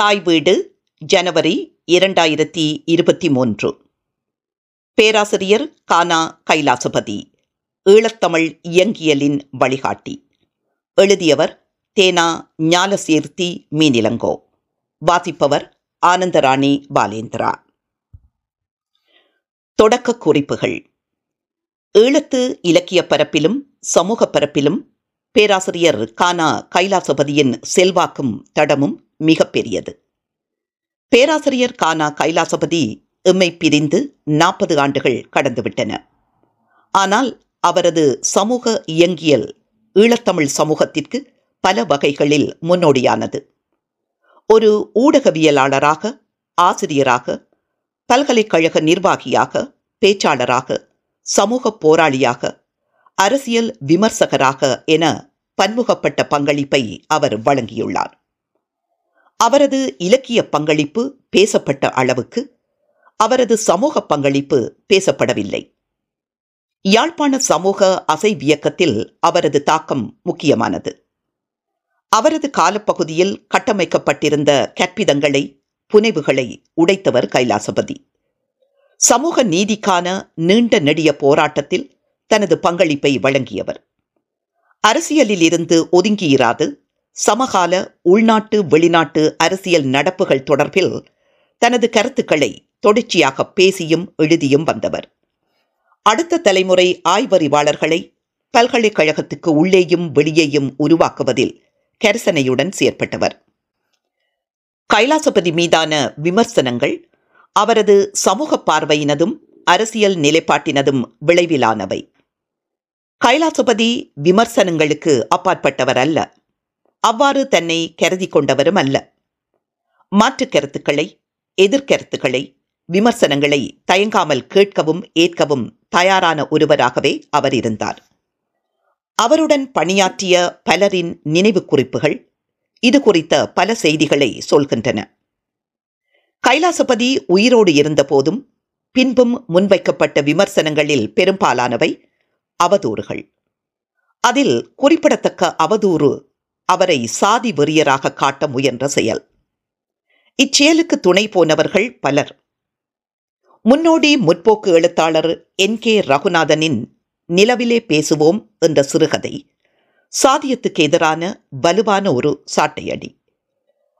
தாய் வீடு ஜனவரி இரண்டாயிரத்தி இருபத்தி மூன்று. பேராசிரியர் கானா கைலாசபதி ஈழத்தமிழ் இயங்கியலின் வழிகாட்டி. எழுதியவர் தேனா ஞாலசீர்த்தி மீனிலங்கோ. வாசிப்பவர் ஆனந்தராணி பாலேந்திரா. தொடக்க குறிப்புகள். ஈழத்து இலக்கிய பரப்பிலும் சமூக பரப்பிலும் பேராசிரியர் கானா கைலாசபதியின் செல்வாக்கும் தடமும் மிக பெரியது. பேராசிரியர் கானா கைலாசபதி எம்மை பிரிந்து நாற்பது ஆண்டுகள் கடந்துவிட்டன ஆனால் அவரது சமூக இயங்கியல் ஈழத்தமிழ் சமூகத்திற்கு பல வகைகளில் முன்னோடியானது. ஒரு ஊடகவியலாளராக ஆசிரியராக பல்கலைக்கழக நிர்வாகியாக பேச்சாளராக சமூக போராளியாக அரசியல் விமர்சகராக என பன்முகப்பட்ட பங்களிப்பை அவர் வழங்கியுள்ளார். அவரது இலக்கிய பங்களிப்பு பேசப்பட்ட அளவுக்கு அவரது சமூக பங்களிப்பு பேசப்படவில்லை. யாழ்ப்பாண சமூக அசைவியக்கத்தில் அவரது தாக்கம் முக்கியமானது. அவரது காலப்பகுதியில் கட்டமைக்கப்பட்டிருந்த கற்பிதங்களை புனைவுகளை உடைத்தவர் கைலாசபதி. சமூக நீதிக்கான நீண்ட நெடிய போராட்டத்தில் தனது பங்களிப்பை வழங்கியவர். அரசியலில் இருந்து ஒதுங்கியிராது சமகால உள்நாட்டு வெளிநாட்டு அரசியல் நடப்புகள் தொடர்பில் தனது கருத்துக்களை தொடர்ச்சியாக பேசியும் எழுதியும் வந்தவர். அடுத்த தலைமுறை ஆய்வறிவாளர்களை பல்கலைக்கழகத்துக்கு உள்ளேயும் வெளியேயும் உருவாக்குவதில் கரிசனையுடன் செயற்பட்டவர். கைலாசபதி மீதான விமர்சனங்கள் அவரது சமூக பார்வையினதும் அரசியல் நிலைப்பாட்டினதும் விளைவிலானவை. கைலாசபதி விமர்சனங்களுக்கு அப்பாற்பட்டவர் அல்ல. அவ்வாறு தன்னை கருதி கொண்டவரும் அல்ல மாற்றுக் கருத்துக்களை எதிர்கருத்துக்களை விமர்சனங்களை தயங்காமல் கேட்கவும் ஏற்கவும் தயாரான ஒருவராகவே அவர் இருந்தார். அவருடன் பணியாற்றிய பலரின் நினைவு குறிப்புகள் இது குறித்த பல செய்திகளை சொல்கின்றன. கைலாசபதி உயிரோடு இருந்தபோதும் பின்பும் முன்வைக்கப்பட்ட விமர்சனங்களில் பெரும்பாலானவை அவதூறுகள். அதில் குறிப்பிடத்தக்க அவதூறு அவரை சாதி வெறியராக காட்ட முயன்ற செயல். இச்செயலுக்கு துணை போனவர்கள் பலர். முன்னோடி முற்போக்கு எழுத்தாளர் என் கே ரகுநாதனின் நிலவிலே பேசுவோம் என்ற சிறுகதை சாதியத்துக்கு எதிரான வலுவான ஒரு சாட்டையடி.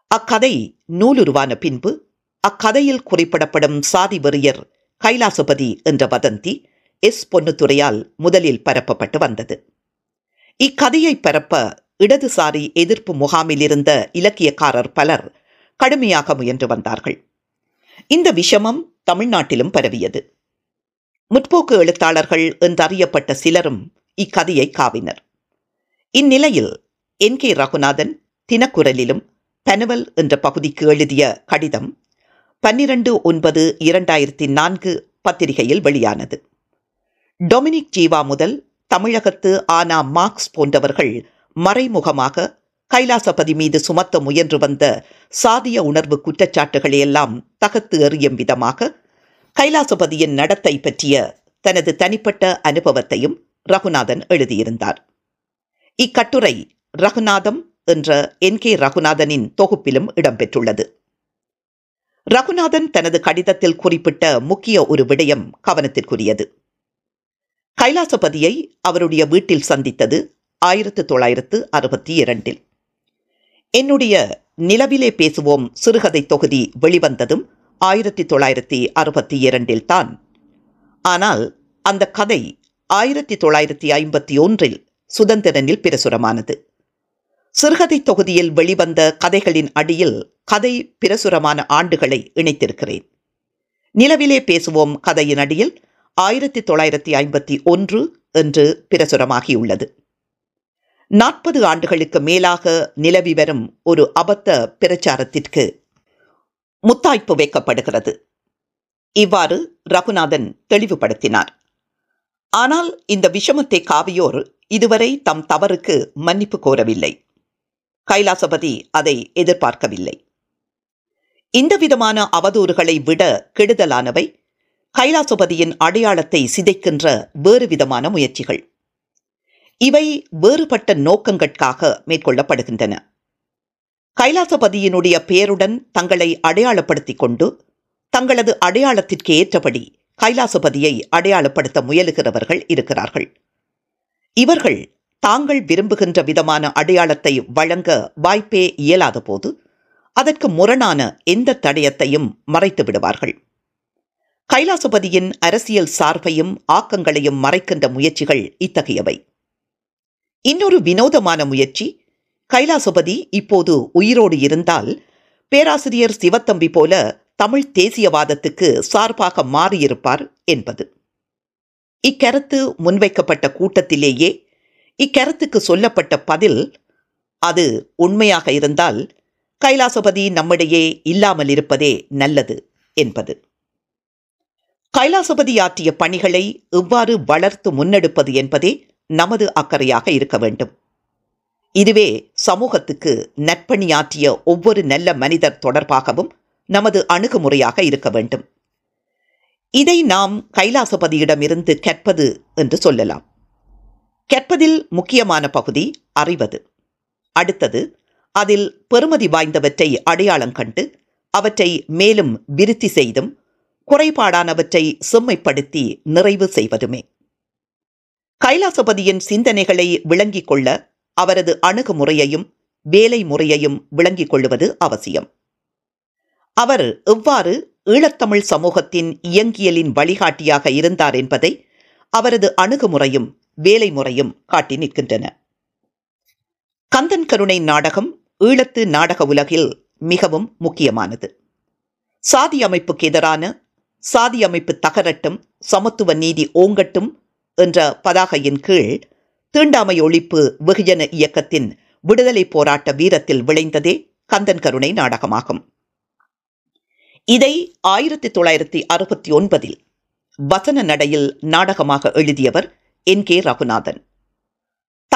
அக்கதை நூலுருவான பின்பு அக்கதையில் குறிப்பிடப்படும் சாதி வெறியர் கைலாசபதி என்ற வதந்தி எஸ் பொன்னுத்துறையால் முதலில் பரப்பப்பட்டு வந்தது. இக்கதையை பரப்ப இடதுசாரி எதிர்ப்பு முகாமில் இருந்த இலக்கியக்காரர் பலர் கடுமையாக முயன்று வந்தார்கள். இந்த விஷமம் தமிழ்நாட்டிலும் பரவியது. முற்போக்கு எழுத்தாளர்கள் என்றறியப்பட்ட சிலரும் இக்கதையை காவினர். இந்நிலையில் என் கே ரகுநாதன் தினக்குரலிலும் பனவல் என்ற பகுதிக்கு எழுதிய கடிதம் பன்னிரண்டு ஒன்பது இரண்டாயிரத்தி நான்கு பத்திரிகையில் வெளியானது. டொமினிக் ஜீவா முதல் தமிழகத்து ஆனா மார்க்ஸ் போன்றவர்கள் மறைமுகமாக கைலாசபதி மீது சுமத்த முயன்று வந்த சாதிய உணர்வு குற்றச்சாட்டுகளை எல்லாம் தகர்த்து எறியும் விதமாக கைலாசபதியின் நடத்தை பற்றிய தனது தனிப்பட்ட அனுபவத்தையும் ரகுநாதன் எழுதியிருந்தார். இக்கட்டுரை ரகுநாதம் என்ற என் கே ரகுநாதனின் தொகுப்பிலும் இடம்பெற்றுள்ளது. ரகுநாதன் தனது கடிதத்தில் குறிப்பிட்ட முக்கிய ஒரு விடயம் கவனத்திற்குரியது. கைலாசபதியை அவருடைய வீட்டில் சந்தித்தது ஆயிரத்து தொள்ளாயிரத்து அறுபத்தி இரண்டில். என்னுடைய நிலவிலே பேசுவோம் சிறுகதை தொகுதி வெளிவந்ததும் ஆயிரத்தி தொள்ளாயிரத்தி அறுபத்தி இரண்டில் தான். ஆனால் அந்த கதை ஆயிரத்தி தொள்ளாயிரத்தி ஐம்பத்தி ஒன்றில் சுதந்திரனில் பிரசுரமானது. சிறுகதை தொகுதியில் வெளிவந்த கதைகளின் அடியில் கதை பிரசுரமான ஆண்டுகளை இணைத்திருக்கிறேன். நிலவிலே பேசுவோம் கதையின் அடியில் ஆயிரத்தி தொள்ளாயிரத்தி ஐம்பத்தி ஒன்று என்று பிரசுரமாகியுள்ளது. நாற்பது ஆண்டுகளுக்கு மேலாக நிலவி வரும் ஒரு அபத்த பிரச்சாரத்திற்கு முத்தாய்ப்பு வைக்கப்படுகிறது. இவ்வாறு ரகுநாதன் தெளிவுபடுத்தினார். ஆனால் இந்த விஷமத்தை காவியோர் இதுவரை தம் தவறுக்கு மன்னிப்பு கோரவில்லை. கைலாசபதி அதை எதிர்பார்க்கவில்லை. இந்த விதமான அவதூறுகளை விட கெடுதலானவை கைலாசபதியின் அடையாளத்தை சிதைக்கின்ற வேறு விதமான முயற்சிகள். இவை வேறுபட்ட நோக்கங்களுக்காக மேற்கொள்ளப்படுகின்றன. கைலாசபதியினுடைய பெயருடன் தங்களை அடையாளப்படுத்திக் கொண்டு தங்களது அடையாளத்திற்கு ஏற்றபடி கைலாசபதியை அடையாளப்படுத்த முயலுகிறவர்கள் இருக்கிறார்கள். இவர்கள் தாங்கள் விரும்புகின்ற விதமான அடையாளத்தை வழங்க வாய்ப்பே இயலாத போது அதற்கு முரணான எந்த தடயத்தையும் மறைத்து விடுவார்கள். கைலாசபதியின் அரசியல் சார்பையும் ஆக்கங்களையும் மறைக்கின்ற முயற்சிகள் இத்தகையவை. இன்னொரு வினோதமான முயற்சி. கைலாசபதி இப்போது உயிரோடு இருந்தால் பேராசிரியர் சிவத்தம்பி போல தமிழ் தேசியவாதத்துக்கு சார்பாக மாறியிருப்பார் என்பது. இக்கருத்து முன்வைக்கப்பட்ட கூட்டத்திலேயே இக்கருத்துக்கு சொல்லப்பட்ட பதில் அது உண்மையாக இருந்தால் கைலாசபதி நம்மிடையே இல்லாமல் இருப்பதே நல்லது என்பது. கைலாசபதி ஆற்றிய பணிகளை எவ்வாறு வளர்த்து முன்னெடுப்பது என்பதே நமது அக்கறையாக இருக்க வேண்டும். இதுவே சமூகத்துக்கு நற்பணியாற்றிய ஒவ்வொரு நல்ல மனிதர் தொடர்பாகவும் நமது அணுகுமுறையாக இருக்க வேண்டும். இதை நாம் கைலாசபதியிடமிருந்து கற்பது என்று சொல்லலாம். கற்பதில் முக்கியமான பகுதி அறிவது. அடுத்தது அதில் பெறுமதி வாய்ந்தவற்றை அடையாளம் கண்டு அவற்றை மேலும் விருத்தி செய்தும் குறைபாடானவற்றை செம்மைப்படுத்தி நிறைவு செய்வதுமே. கைலாசபதியின் சிந்தனைகளை விளங்கிக் கொள்ள அவரது அணுகுமுறையையும் வேலை முறையையும் விளங்கிக் கொள்வது அவசியம். அவர் எவ்வாறு ஈழத்தமிழ் சமூகத்தின் இயங்கியலின் வழிகாட்டியாக இருந்தார் என்பதை அவரது அணுகுமுறையும் வேலை முறையும் காட்டி நிற்கின்றன. கந்தன் கருணை நாடகம் ஈழத்து நாடக உலகில் மிகவும் முக்கியமானது. சாதி அமைப்புக்கு எதிரான சாதி அமைப்பு தகரட்டும் சமத்துவ நீதி ஓங்கட்டும் என்ற பதாகையின் கீழ் தீண்டாமை ஒழிப்பு வெகுஜன இயக்கத்தின் விடுதலை போராட்ட வீரத்தில் விளைந்ததே கந்தன் கருணை நாடகமாகும். இதை ஆயிரத்தி தொள்ளாயிரத்தி அறுபத்தி ஒன்பதில் வசன நடையில் நாடகமாக எழுதியவர் என் கே ரகுநாதன்.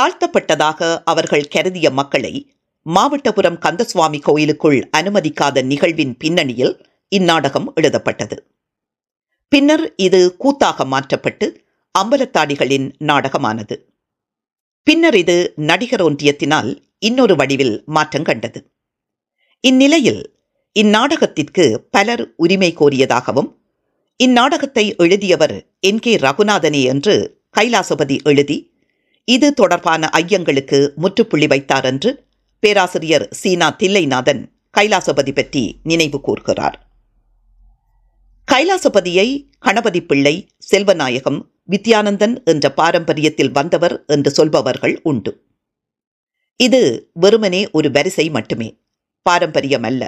தாழ்த்தப்பட்டதாக அவர்கள் கருதிய மக்களை மாவட்டபுரம் கந்தசுவாமி கோயிலுக்குள் அனுமதிக்காத நிகழ்வின் பின்னணியில் இந்நாடகம் எழுதப்பட்டது. பின்னர் இது கூத்தாக மாற்றப்பட்டு அம்பலத்தாடிகளின் நாடகமானது. பின்னர் இது நடிகர் ஒன்றியத்தினால் இன்னொரு வடிவில் மாற்றம் கண்டது. இந்நிலையில் இந்நாடகத்திற்கு பலர் உரிமை கோரியதாகவும் இந்நாடகத்தை எழுதியவர் என் கே ரகுநாதனே என்று கைலாசபதி எழுதி இது தொடர்பான ஐயங்களுக்கு முற்றுப்புள்ளி வைத்தார் என்று பேராசிரியர் சீனா தில்லைநாதன் கைலாசபதி பற்றி நினைவு கூர்கிறார். கைலாசபதியை கணபதி பிள்ளை செல்வநாயகம் வித்யானந்தன் என்ற பாரம்பரியத்தில் வந்தவர் என்று சொல்பவர்கள் உண்டு. இது வெறுமனே ஒரு வரிசை மட்டுமே பாரம்பரியம் அல்ல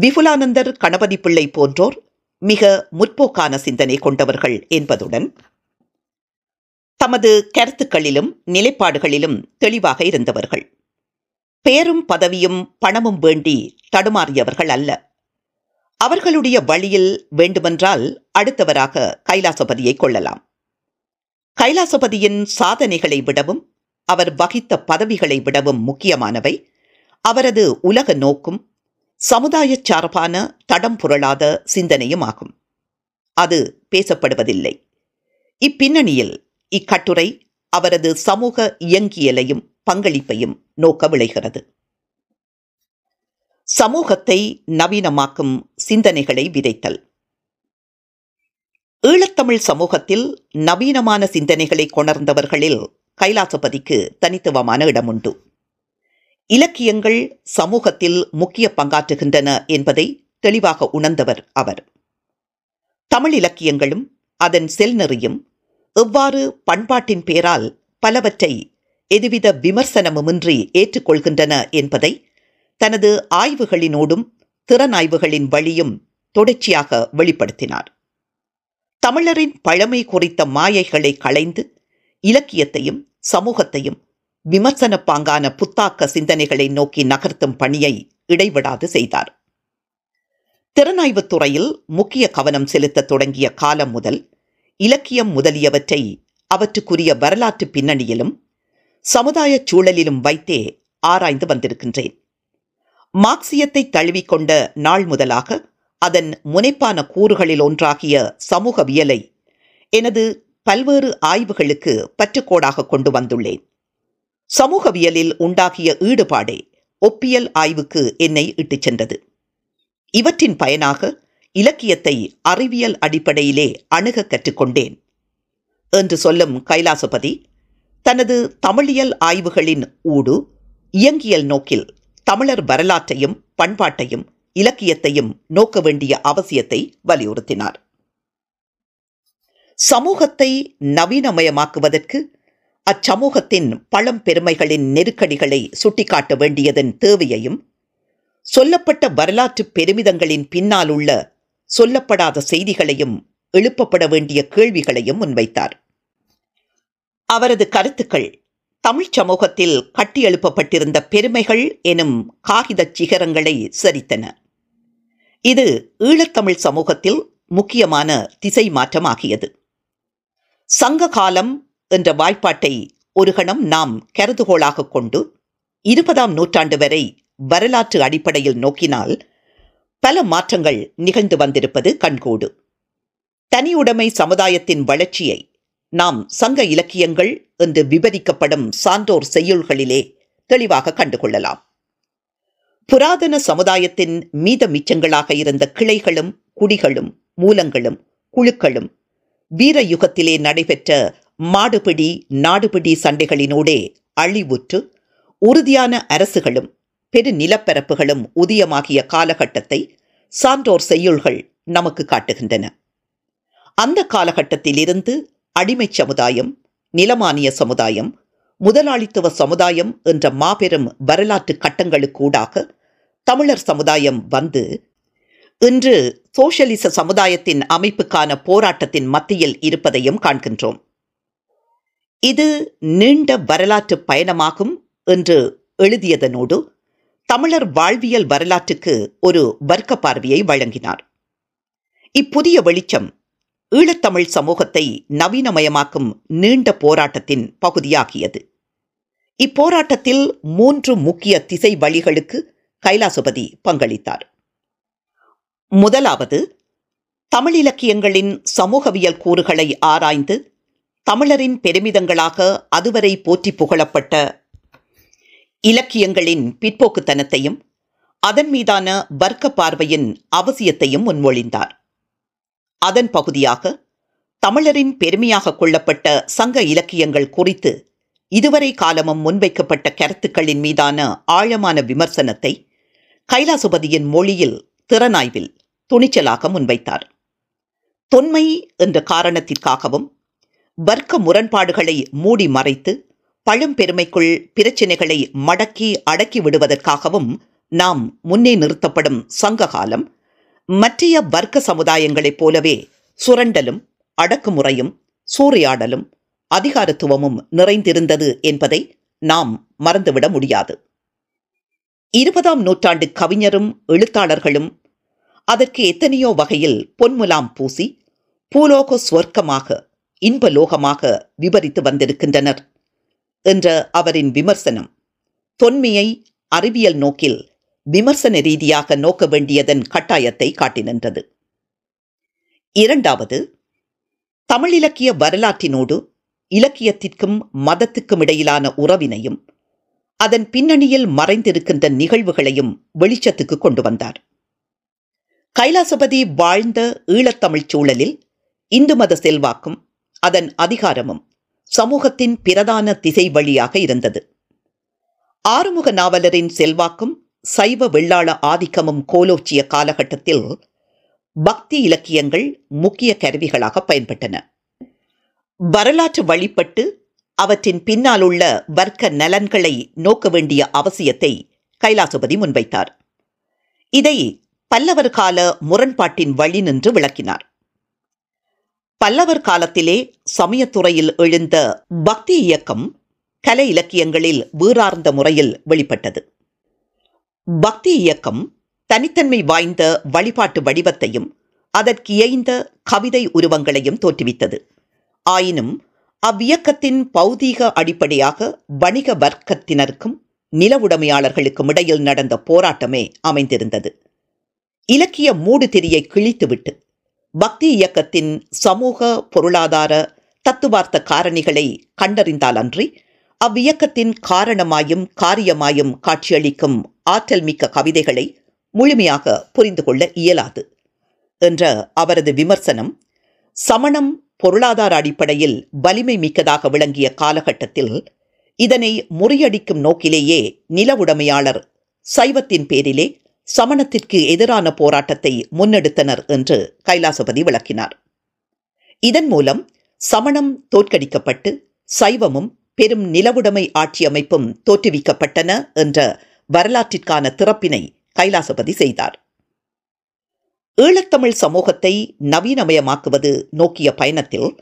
விபுலானந்தர் கணபதி பிள்ளை போன்றோர் மிக முற்போக்கான சிந்தனை கொண்டவர்கள் என்பதுடன் தமது கருத்துக்களிலும் நிலைப்பாடுகளிலும் தெளிவாக இருந்தவர்கள். பேரும் பதவியும் பணமும் வேண்டி தடுமாறியவர்கள் அல்ல. அவர்களுடைய வழியில் வேண்டுமென்றால் அடுத்தவராக கைலாசபதியை கொள்ளலாம். கைலாசபதியின் சாதனைகளை விடவும் அவர் வகித்த பதவிகளை விடவும் முக்கியமானவை அவரது உலக நோக்கும் சமுதாய சார்பான தடம் புரளாத சிந்தனையும் ஆகும் அது பேசப்படுவதில்லை. இப்பின்னணியில் இக்கட்டுரை அவரது சமூக இயங்கியலையும் பங்களிப்பையும் நோக்க விளைகிறது. சமூகத்தை நவீனமாக்கும் சிந்தனைகளை விதைத்தல். ஈழத்தமிழ் சமூகத்தில் நவீனமான சிந்தனைகளை கொணர்ந்தவர்களில் கைலாசபதிக்கு தனித்துவமான இடமுண்டு. இலக்கியங்கள் சமூகத்தில் முக்கிய பங்காற்றுகின்றன என்பதை தெளிவாக உணர்ந்தவர் அவர். தமிழ் இலக்கியங்களும் அதன் செல்நெறியும் எவ்வாறு பண்பாட்டின் பேரால் பலவற்றை எதுவித விமர்சனமுமின்றி ஏற்றுக்கொள்கின்றன என்பதை தனது ஆய்வுகளினோடும் திறனாய்வுகளின் வழியும் தொடர்ச்சியாக வெளிப்படுத்தினார். தமிழரின் பழமை குறித்த மாயைகளை களைந்து இலக்கியத்தையும் சமூகத்தையும் விமர்சன பாங்கான புத்தாக்க சிந்தனைகளை நோக்கி நகர்த்தும் பணியை இடைவிடாது செய்தார். திறனாய்வுத் துறையில் முக்கிய கவனம் செலுத்த தொடங்கிய காலம் முதல் இலக்கியம் முதலியவற்றை அவற்றுக்குரிய வரலாற்று பின்னணியிலும் சமுதாய சூழலிலும் வைத்தே ஆராய்ந்து வந்திருக்கின்றேன். மார்க்சியத்தை தழுவிக்கொண்ட நாள் முதலாக அதன் முனைப்பான கூறுகளில் ஒன்றாகிய சமூகவியலை எனது பல்வேறு ஆய்வுகளுக்கு பற்றுக்கோடாக கொண்டு வந்துள்ளேன். சமூகவியலில் உண்டாகிய ஈடுபாடே ஒப்பியல் ஆய்வுக்கு என்னை இட்டுச் சென்றது. இவற்றின் பயனாக இலக்கியத்தை அறிவியல் அடிப்படையிலே அணுக கற்றுக்கொண்டேன். என்று சொல்லும் கைலாசபதி தனது தமிழியல் ஆய்வுகளின் ஊடு இயங்கியல் நோக்கில் தமிழர் வரலாற்றையும் பண்பாட்டையும் இலக்கியத்தையும் நோக்க வேண்டிய அவசியத்தை வலியுறுத்தினார். சமூகத்தை நவீனமயமாக்குவதற்கு அச்சமூகத்தின் பழம்பெருமைகளின் நெருக்கடிகளை சுட்டிக்காட்ட வேண்டியதன் தேவையையும் சொல்லப்பட்ட வரலாற்று பெருமிதங்களின் பின்னால் உள்ள சொல்லப்படாத செய்திகளையும் எழுப்பப்பட வேண்டிய கேள்விகளையும் முன்வைத்தார். அவரது கருத்துக்கள் தமிழ்ச் சமூகத்தில் கட்டியெழுப்பப்பட்டிருந்த பெருமைகள் எனும் காகிதச் சிகரங்களை சரித்தன. இது ஈழத்தமிழ் சமூகத்தில் முக்கியமான திசை மாற்றமாகியது. சங்க காலம் என்ற வாய்ப்பாட்டை ஒரு கணம் நாம் கருதுகோளாக கொண்டு இருபதாம் நூற்றாண்டு வரை வரலாற்று அடிப்படையில் நோக்கினால் பல மாற்றங்கள் நிகழ்ந்து வந்திருப்பது கண்கூடு. தனியுடைமை சமுதாயத்தின் வளர்ச்சியை நாம் சங்க இலக்கியங்கள் என்று விவரிக்கப்படும் சான்றோர் செய்யுள்களிலே தெளிவாக கண்டுகொள்ளலாம். புராதன சமுதாயத்தின் மீத மிச்சங்களாக இருந்த கிளைகளும் குடிகளும் மூலங்களும் குழுக்களும் வீர யுகத்திலே நடைபெற்ற மாடுபிடி நாடுபிடி சண்டைகளினூடே அழிவுற்று உறுதியான அரசுகளும் பெரு நிலப்பரப்புகளும் உதயமாகிய காலகட்டத்தை சான்றோர் செய்யுள்கள் நமக்கு காட்டுகின்றன. அந்த காலகட்டத்திலிருந்து அடிமைச் சமுதாயம் நிலமானிய சமுதாயம் முதலாளித்துவ சமுதாயம் என்ற மாபெரும் வரலாற்று கட்டங்களுக்கூடாக தமிழர் சமுதாயம் வந்து இன்று சோஷலிச சமுதாயத்தின் அமைப்புக்கான போராட்டத்தின் மத்தியில் இருப்பதையும் காண்கின்றோம். இது நீண்ட வரலாற்று பயணமாகும் என்று எழுதியதனோடு தமிழர் வாழ்வியல் வரலாற்றுக்கு ஒரு வர்க்க பார்வையை வழங்கினார். இப்புதிய வெளிச்சம் ஈழத்தமிழ் சமூகத்தை நவீனமயமாக்கும் நீண்ட போராட்டத்தின் பகுதியாகியது. இப்போராட்டத்தில் மூன்று முக்கிய திசை வழிகளுக்கு கைலாசபதி பங்களித்தார். முதலாவது தமிழ் இலக்கியங்களின் சமூகவியல் கூறுகளை ஆராய்ந்து தமிழரின் பெருமிதங்களாக அதுவரை போற்றி புகழப்பட்ட இலக்கியங்களின் பிற்போக்குத்தனத்தையும் அதன் மீதான வர்க்க பார்வையின் அவசியத்தையும் முன்மொழிந்தார். அதன் பகுதியாக தமிழரின் பெருமையாக கொள்ளப்பட்ட சங்க இலக்கியங்கள் குறித்து இதுவரை காலமும் முன்வைக்கப்பட்ட கருத்துக்களின் மீதான ஆழமான விமர்சனத்தை கைலாசுபதியின் மொழியில் திறனாய்வில் துணிச்சலாக முன்வைத்தார். தொன்மை என்ற காரணத்திற்காகவும் வர்க்க முரண்பாடுகளை மூடி மறைத்து பழம்பெருமைக்குள் பிரச்சினைகளை மடக்கி அடக்கி விடுவதற்காகவும் நாம் முன்னே நிறுத்தப்படும் சங்க காலம் மற்றைய வர்க்க சமுதாயங்களைப் போலவே சுரண்டலும் அடக்குமுறையும் சூறையாடலும் அதிகாரத்துவமும் நிறைந்திருந்தது என்பதை நாம் மறந்துவிட முடியாது. இருபதாம் நூற்றாண்டு கவிஞரும் எழுத்தாளர்களும் அதற்கு எத்தனையோ வகையில் பொன்முலாம் பூசி பூலோக சுவர்க்கமாக இன்பலோகமாக விவரித்து வந்திருக்கின்றனர் என்ற அவரின் விமர்சனம் தொன்மையை அறிவியல் நோக்கில் விமர்சன ரீதியாக நோக்க வேண்டியதன் கட்டாயத்தை காட்டி நின்றது. இரண்டாவது தமிழ் இலக்கிய வரலாற்றினோடு இலக்கியத்திற்கும் மதத்துக்கும் இடையிலான உறவினையும் அதன் பின்னணியில் மறைந்திருக்கின்ற நிகழ்வுகளையும் வெளிச்சத்துக்கு கொண்டு வந்தார். கைலாசபதி வாழ்ந்த ஈழத்தமிழ்ச் சூழலில் இந்து மத செல்வாக்கும் அதன் அதிகாரமும் சமூகத்தின் பிரதான திசை வழியாக இருந்தது. ஆறுமுக நாவலரின் செல்வாக்கும் சைவ வெள்ளாள ஆதிக்கமும் கோலோச்சிய காலகட்டத்தில் பக்தி இலக்கியங்கள் முக்கிய கருவிகளாக பயன்பட்டன. வரலாற்று வழிபட்டு அவற்றின் பின்னால் உள்ள வர்க்க நலன்களை நோக்க வேண்டிய அவசியத்தை கைலாசபதி முன்வைத்தார். இதை பல்லவர் கால முரண்பாட்டின் வழி நின்று விளக்கினார். பல்லவர் காலத்திலே சமயத்துறையில் எழுந்த பக்தி இயக்கம் கலை இலக்கியங்களில் வீரார்ந்த முறையில் வெளிப்பட்டது. பக்தி இயக்கம் தனித்தன்மை வாய்ந்த வழிபாட்டு வடிவத்தையும் அதற்கு இயைந்த கவிதை உருவங்களையும் தோற்றுவித்தது. ஆயினும் அவ்வியக்கத்தின் பௌதீக அடிப்படையாக வணிக வர்க்கத்தினருக்கும் நிலவுடைமையாளர்களுக்கும் இடையில் நடந்த போராட்டமே அமைந்திருந்தது. இலக்கிய மூடு திரியை கிழித்துவிட்டு பக்தி இயக்கத்தின் சமூக பொருளாதார தத்துவார்த்த காரணிகளை கண்டறிந்தாலன்றி அவ்வியக்கத்தின் காரணமாயும் காரியமாயும் காட்சியளிக்கும் ஆற்றல் மிக்க கவிதைகளை முழுமையாக புரிந்து கொள்ள இயலாது என்ற அவரது விமர்சனம் சமணம் பொருளாதார அடிப்படையில் வலிமை மிக்கதாக விளங்கிய காலகட்டத்தில் இதனை முறியடிக்கும் நோக்கிலேயே நில உடைமையாளர் சைவத்தின் பேரிலே சமணத்திற்கு எதிரான போராட்டத்தை முன்னெடுத்தனர் என்று கைலாசபதி விளக்கினார். இதன் மூலம் சமணம் தோற்கடிக்கப்பட்டு சைவமும் பெரும் நிலவுடைமை ஆட்சி அமைப்பும் தோற்றுவிக்கப்பட்டன என்ற வரலாற்றிற்கான திறப்பினை கைலாசபதி செய்தார். ஈழத்தமிழ் சமூகத்தை நவீனமயமாக்குவது நோக்கிய பயணத்தில்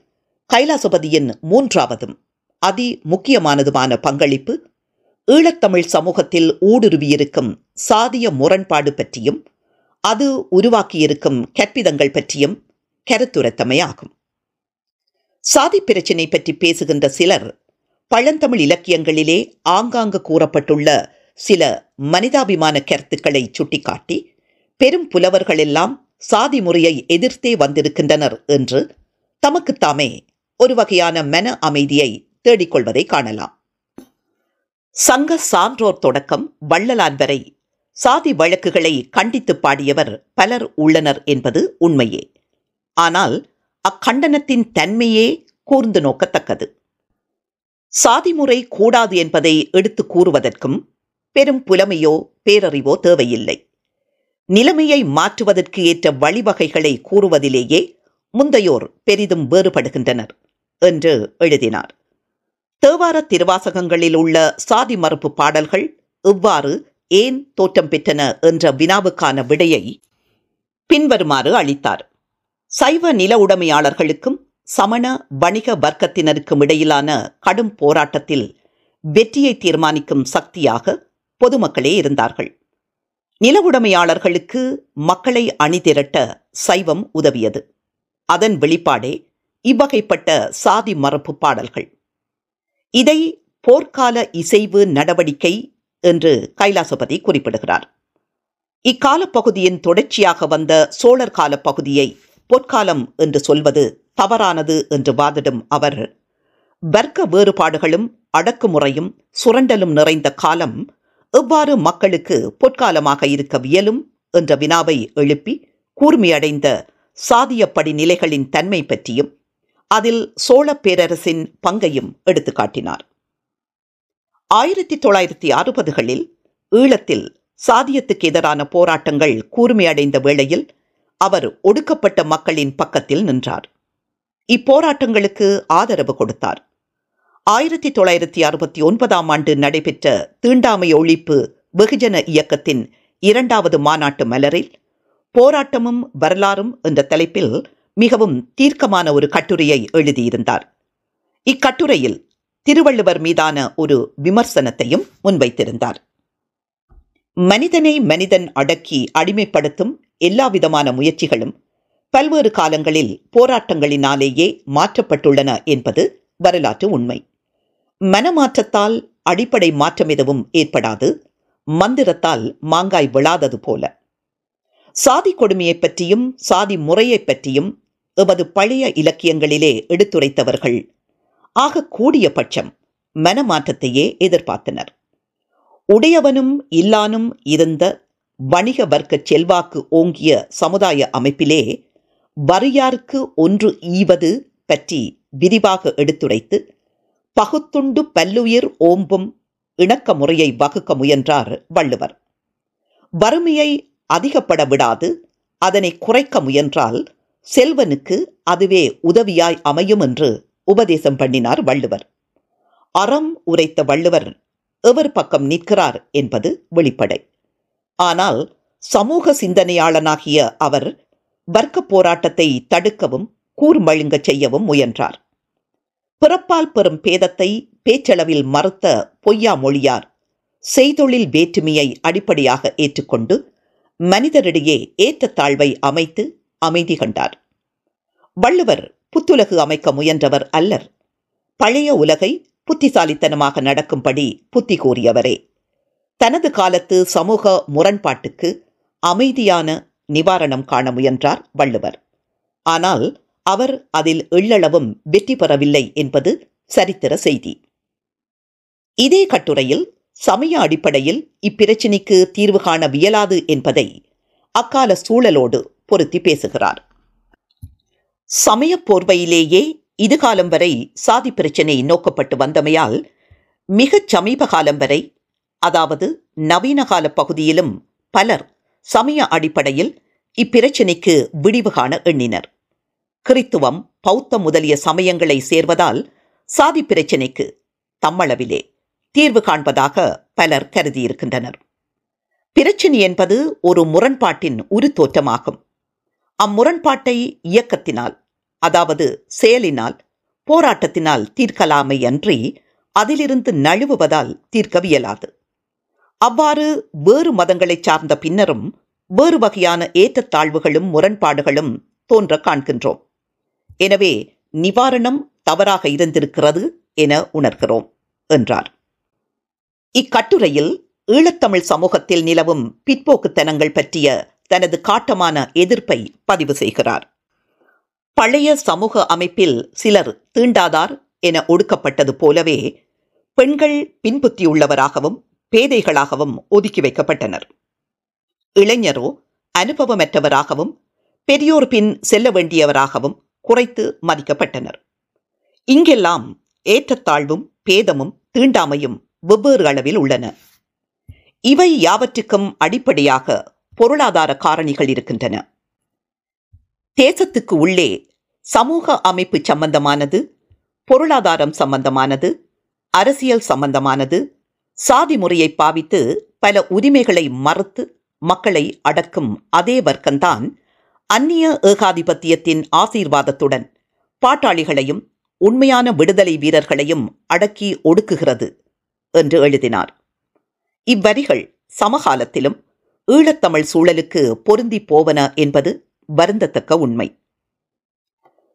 கைலாசபதியின் மூன்றாவதும் அதி முக்கியமானதுமான பங்களிப்பு ஈழத்தமிழ் சமூகத்தில் ஊடுருவியிருக்கும் சாதிய முரண்பாடு பற்றியும் அது உருவாக்கியிருக்கும் கற்பிதங்கள் பற்றியும் கருத்துரைத்தமையாகும். சாதி பிரச்சினை பற்றி பேசுகின்ற சிலர் பழந்தமிழ் இலக்கியங்களிலே ஆங்காங்கு கூறப்பட்டுள்ள சில மனிதாபிமான கருத்துக்களை சுட்டிக்காட்டி பெரும் புலவர்கள் எல்லாம் சாதி முறையை எதிர்த்தே வந்திருக்கின்றனர் என்று தமக்குத்தாமே ஒரு வகையான மன அமைதியை தேடிக்கொள்வதை காணலாம். சங்க சான்றோர் தொடக்கம் வள்ளலான் வரை சாதி வழக்குகளை கண்டித்து பாடியவர் பலர் உள்ளனர் என்பது உண்மையே. ஆனால் அக்கண்டனத்தின் தன்மையே கூர்ந்து நோக்கத்தக்கது. சாதிமுறை கூடாது என்பதை எடுத்து கூறுவதற்கும் பெரும் புலமையோ பேரறிவோ தேவையில்லை. நிலைமையை மாற்றுவதற்கு ஏற்ற வழிவகைகளை கூறுவதிலேயே முந்தையோர் பெரிதும் வேறுபடுகின்றனர் என்று எழுதினார். தேவார திருவாசகங்களில் உள்ள சாதி மறுப்பு பாடல்கள் இவ்வாறு ஏன் தோற்றம் பெற்றன என்ற வினாவுக்கான விடையை பின்வருமாறு அளித்தார். சைவ நில உடைமையாளர்களுக்கும் சமண வணிக வர்க்கத்தினருக்கும் இடையிலான கடும் போராட்டத்தில் வெற்றியை தீர்மானிக்கும் சக்தியாக பொதுமக்களே இருந்தார்கள். நிலவுடைமையாளர்களுக்கு மக்களை அணிதிரட்ட சைவம் உதவியது. அதன் வெளிப்பாடே இவ்வகைப்பட்ட சாதி மறுப்பு பாடல்கள். இதை போர்க்கால இசைவு நடவடிக்கை என்று கைலாசபதி குறிப்பிடுகிறார். இக்கால பகுதியின் தொடர்ச்சியாக வந்த சோழர் கால பகுதியை பொற்காலம் என்று சொல்வது தவறானது என்று வாதிடும் அவர். வர்க்க வேறுபாடுகளும் அடக்குமுறையும் சுரண்டலும் நிறைந்த காலம் எவ்வாறு மக்களுக்கு பொற்காலமாக இருக்க வியலும் என்ற வினாவை எழுப்பி கூர்மையடைந்த சாதியப்படி நிலைகளின் தன்மை பற்றியும் அதில் சோழ பேரரசின் பங்கையும் எடுத்துக்காட்டினார் ஆயிரத்தி தொள்ளாயிரத்தி அறுபதுகளில் ஈழத்தில் சாதியத்துக்கு எதிரான போராட்டங்கள் கூர்மையடைந்த வேளையில் அவர் ஒடுக்கப்பட்ட மக்களின் பக்கத்தில் நின்றார். இப்போராட்டங்களுக்கு ஆதரவு கொடுத்தார். ஆயிரத்தி தொள்ளாயிரத்தி அறுபத்தி ஒன்பதாம் ஆண்டு நடைபெற்ற தீண்டாமை ஒழிப்பு வெகுஜன இயக்கத்தின் இரண்டாவது மாநாட்டு மலரில் போராட்டமும் வரலாறும் என்ற தலைப்பில் மிகவும் தீர்க்கமான ஒரு கட்டுரையை எழுதியிருந்தார். இக்கட்டுரையில் திருவள்ளுவர் மீதான ஒரு விமர்சனத்தையும் முன்வைத்திருந்தார். மனிதனை மனிதன் அடக்கி அடிமைப்படுத்தும் எல்லாவிதமான முயற்சிகளும் பல்வேறு காலங்களில் போராட்டங்களினாலேயே மாற்றப்பட்டுள்ளன என்பது வரலாற்று உண்மை. மனமாற்றத்தால் அடிப்படை மாற்றம் எதுவும் ஏற்படாது. மந்திரத்தால் மாங்காய் விழாதது போல. சாதி கொடுமையை பற்றியும் சாதி முறையை பற்றியும் எமது பழைய இலக்கியங்களிலே எடுத்துரைத்தவர்கள் ஆக கூடிய பட்சம் மனமாற்றத்தையே எதிர்பார்த்தனர். உடையவனும் இல்லானும் இருந்த வணிக வர்க்க செல்வாக்கு ஓங்கிய சமுதாய அமைப்பிலே வரியார்க்கு ஒன்று ஈவது பற்றி விரிவாக எடுத்துரைத்து பகுத்துண்டு பல்லுயிர் ஓம்பும் இணக்க முறையை வகுக்க முயன்றார் வள்ளுவர். வறுமையை அதிகப்பட விடாது அதனை குறைக்க முயன்றால் செல்வனுக்கு அதுவே உதவியாய் அமையும் என்று உபதேசம் பண்ணினார் வள்ளுவர். அறம் உரைத்த வள்ளுவர் எவர் பக்கம் நிற்கிறார் என்பது வெளிப்படை. ஆனால் சமூக சிந்தனையாளனாகிய அவர் வர்க்க போராட்டத்தை தடுக்கவும் கூர்மழுங்க செய்யவும் முயன்றார். பிறப்பால் பெறும் பேதத்தை பேச்சளவில் மறுத்த பொய்யா மொழியார் செய்தொழில் வேற்றுமையை அடிப்படையாக ஏற்றுக்கொண்டு மனிதரிடையே ஏற்றத்தாழ்வை அமைத்து அமைதி கண்டார். வள்ளுவர் புத்துலகு அமைக்க முயன்றவர் அல்லர். பழைய உலகை புத்திசாலித்தனமாக நடக்கும்படி புத்தி கூறியவரே. தனது காலத்து சமூக முரண்பாட்டுக்கு அமைதியான நிவாரணம் காண முயன்றார் வள்ளுவர். ஆனால் அவர் அதில் எள்ளளவும் வெற்றி பெறவில்லை என்பது சரித்திர செய்தி. இதே கட்டுரையில் சமய அடிப்படையில் இப்பிரச்சினைக்கு தீர்வு காண வியலாது என்பதை அக்கால சூழலோடு பொருத்தி பேசுகிறார். சமய போர்வையிலேயே இதுகாலம் வரை சாதி பிரச்சினை நோக்கப்பட்டு வந்தமையால் மிகச் சமீப காலம் வரை அதாவது நவீன கால பகுதியிலும் பலர் சமய அடிப்படையில் இப்பிரச்சினைக்கு விடிவு காண எண்ணினர். கிறித்துவம் பௌத்தம் முதலிய சமயங்களை சேர்வதால் சாதி பிரச்சினைக்கு தம்மளவிலே தீர்வு காண்பதாக பலர் கருதியிருக்கின்றனர். பிரச்சினை என்பது ஒரு முரண்பாட்டின் உரு தோற்றமாகும். அம்முரண்பாட்டை இயக்கத்தினால் அதாவது செயலினால் போராட்டத்தினால் தீர்க்கலாமை அன்றி அதிலிருந்து நழுவுவதால் தீர்க்கவியலாது. அவ்வாறு வேறு மதங்களைச் சார்ந்த பின்னரும் வேறு வகையான ஏற்றத்தாழ்வுகளும் முரண்பாடுகளும் தோன்ற காண்கின்றோம். எனவே நிவாரணம் தவறாக இருந்திருக்கிறது என உணர்கிறோம் என்றார். இக்கட்டுரையில் ஈழத்தமிழ் சமூகத்தில் நிலவும் பிற்போக்குத்தனங்கள் பற்றிய தனது காட்டமான எதிர்ப்பை பதிவு செய்கிறார். பழைய சமூக அமைப்பில் சிலர் தீண்டாதார் என ஒடுக்கப்பட்டது போலவே பெண்கள் பின்புத்தியுள்ளவராகவும் பேதைகளாகவும் ஒதுக்கி வைக்கப்பட்டனர். இளைஞரோ அனுபவமற்றவராகவும் பெரியோர் பின் செல்ல வேண்டியவராகவும் குறைத்து மதிக்கப்பட்டனர். இங்கெல்லாம் ஏற்றத்தாழ்வும் பேதமும் தீண்டாமையும் வெவ்வேறு அளவில் உள்ளன. இவை யாவற்றுக்கும் அடிப்படையாக பொருளாதார காரணிகள் இருக்கின்றன. தேசத்துக்கு உள்ளே சமூக அமைப்பு சம்பந்தமானது பொருளாதாரம் சம்பந்தமானது அரசியல் சம்பந்தமானது சாதி முறையை பாவித்து பல உரிமைகளை மறுத்து மக்களை அடக்கும் அதே வர்க்கம்தான் அந்நிய ஏகாதிபத்தியத்தின் ஆசீர்வாதத்துடன் பாட்டாளிகளையும் உண்மையான விடுதலை வீரர்களையும் அடக்கி ஒடுக்குகிறது என்று எழுதினார். இவ்வரிகள் சமகாலத்திலும் ஈழத்தமிழ் சூழலுக்கு பொருந்தி போவன என்பது வருந்தத்தக்க உண்மை.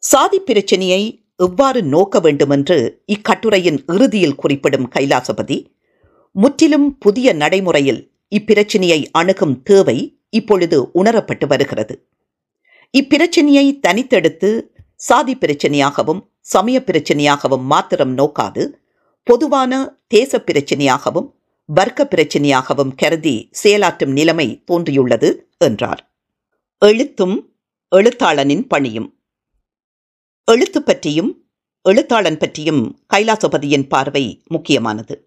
சாதி பிரச்சினையை எவ்வாறு நோக்க வேண்டுமென்று இக்கட்டுரையின் இறுதியில் குறிப்பிடும் கைலாசபதி முற்றிலும் புதிய நடைமுறையில் இப்பிரச்சினையை அணுகும் தேவை இப்பொழுது உணரப்பட்டு வருகிறது. இப்பிரச்சனையை தனித்தெடுத்து சாதி பிரச்சனையாகவும் சமய பிரச்சனையாகவும் மாத்திரம் நோக்காது பொதுவான தேச பிரச்சனையாகவும் வர்க்க பிரச்சனையாகவும் கருதி செயலாற்றும் நிலைமை தோன்றியுள்ளது என்றார். எழுத்தும் எழுத்தாளனின் பணியும். எழுத்து பற்றியும் எழுத்தாளன் பற்றியும் கைலாசபதியின் பார்வை முக்கியமானது.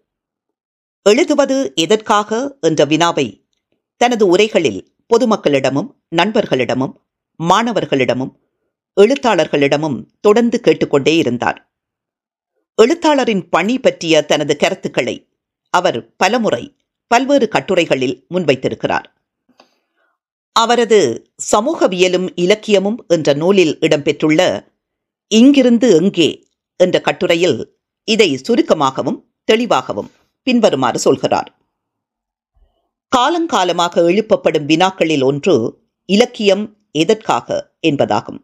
எழுதுவது எதற்காக என்ற வினாவை தனது உரைகளில் பொதுமக்களிடமும் நண்பர்களிடமும் மாணவர்களிடமும் எழுத்தாளர்களிடமும் தொடர்ந்து கேட்டுக்கொண்டே இருந்தார். எழுத்தாளரின் பணி பற்றிய தனது கருத்துக்களை அவர் பலமுறை பல்வேறு கட்டுரைகளில் முன்வைத்திருக்கிறார். அவரது சமூகவியலும் இலக்கியமும் என்ற நூலில் இடம்பெற்றுள்ள இங்கிருந்து எங்கே என்ற கட்டுரையில் இதை சுருக்கமாகவும் தெளிவாகவும் பின்வருமாறு சொல்கிறார். காலங்காலமாக எழுப்பப்படும் வினாக்களில் ஒன்று இலக்கியம் எதற்காக என்பதாகும்.